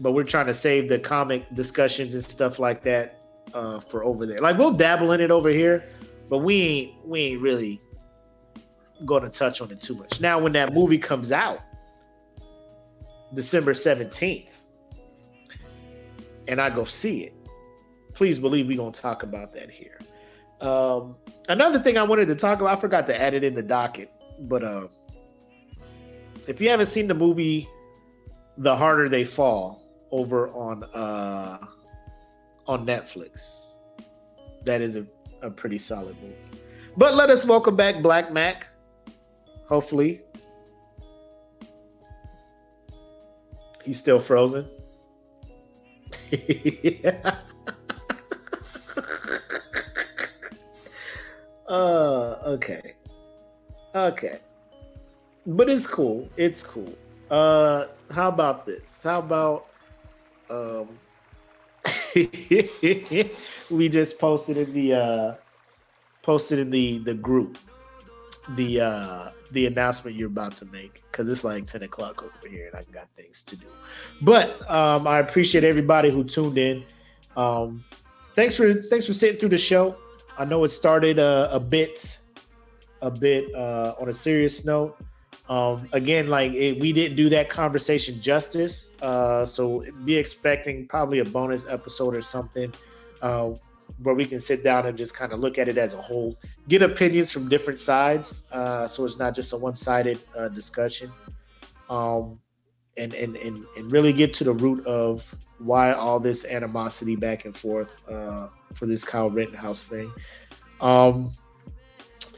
but we're trying to save the comic discussions and stuff like that uh, for over there. Like we'll dabble in it over here, but we ain't we ain't really going to touch on it too much. Now, when that movie comes out, December 17th, and I go see it, please believe we're to talk about that here. Um, another thing I wanted to talk about, I forgot to add it in the docket, but uh, if you haven't seen the movie The Harder They Fall over on uh, on Netflix, that is a, a pretty solid movie. But let us welcome back Black Mac. Hopefully, he's still frozen. yeah. uh, okay, okay, but it's cool. It's cool. Uh, how about this? How about um, we just posted in the uh, posted in the the group the uh the announcement you're about to make because it's like 10 o'clock over here and i got things to do but um i appreciate everybody who tuned in um thanks for thanks for sitting through the show i know it started uh, a bit a bit uh on a serious note um again like it, we didn't do that conversation justice uh so be expecting probably a bonus episode or something uh where we can sit down and just kind of look at it as a whole, get opinions from different sides, uh, so it's not just a one-sided uh, discussion, um, and, and and and really get to the root of why all this animosity back and forth uh, for this Kyle Rittenhouse thing. Um,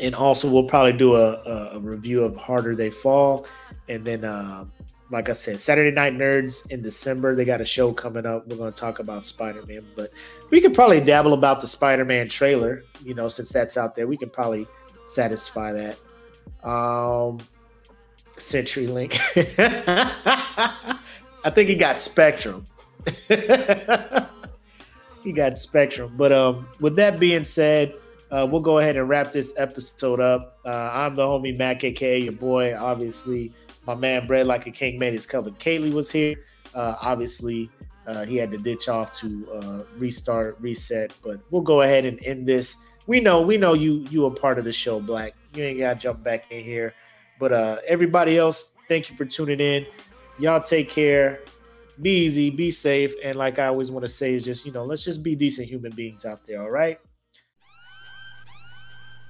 and also, we'll probably do a, a, review of Harder They Fall, and then uh, like I said, Saturday Night Nerds in December. They got a show coming up. We're going to talk about Spider Man, but we could probably dabble about the Spider Man trailer. You know, since that's out there, we can probably satisfy that. Um, CenturyLink. I think he got Spectrum. he got Spectrum. But um, with that being said, uh, we'll go ahead and wrap this episode up. Uh, I'm the homie Mac, aka your boy, obviously my man Bread Like a King made his cover. Kaylee was here. Uh, obviously, uh, he had to ditch off to uh, restart, reset. But we'll go ahead and end this. We know, we know you you are part of the show, Black. You ain't gotta jump back in here. But uh, everybody else, thank you for tuning in. Y'all take care. Be easy, be safe, and like I always want to say, is just you know, let's just be decent human beings out there. All right.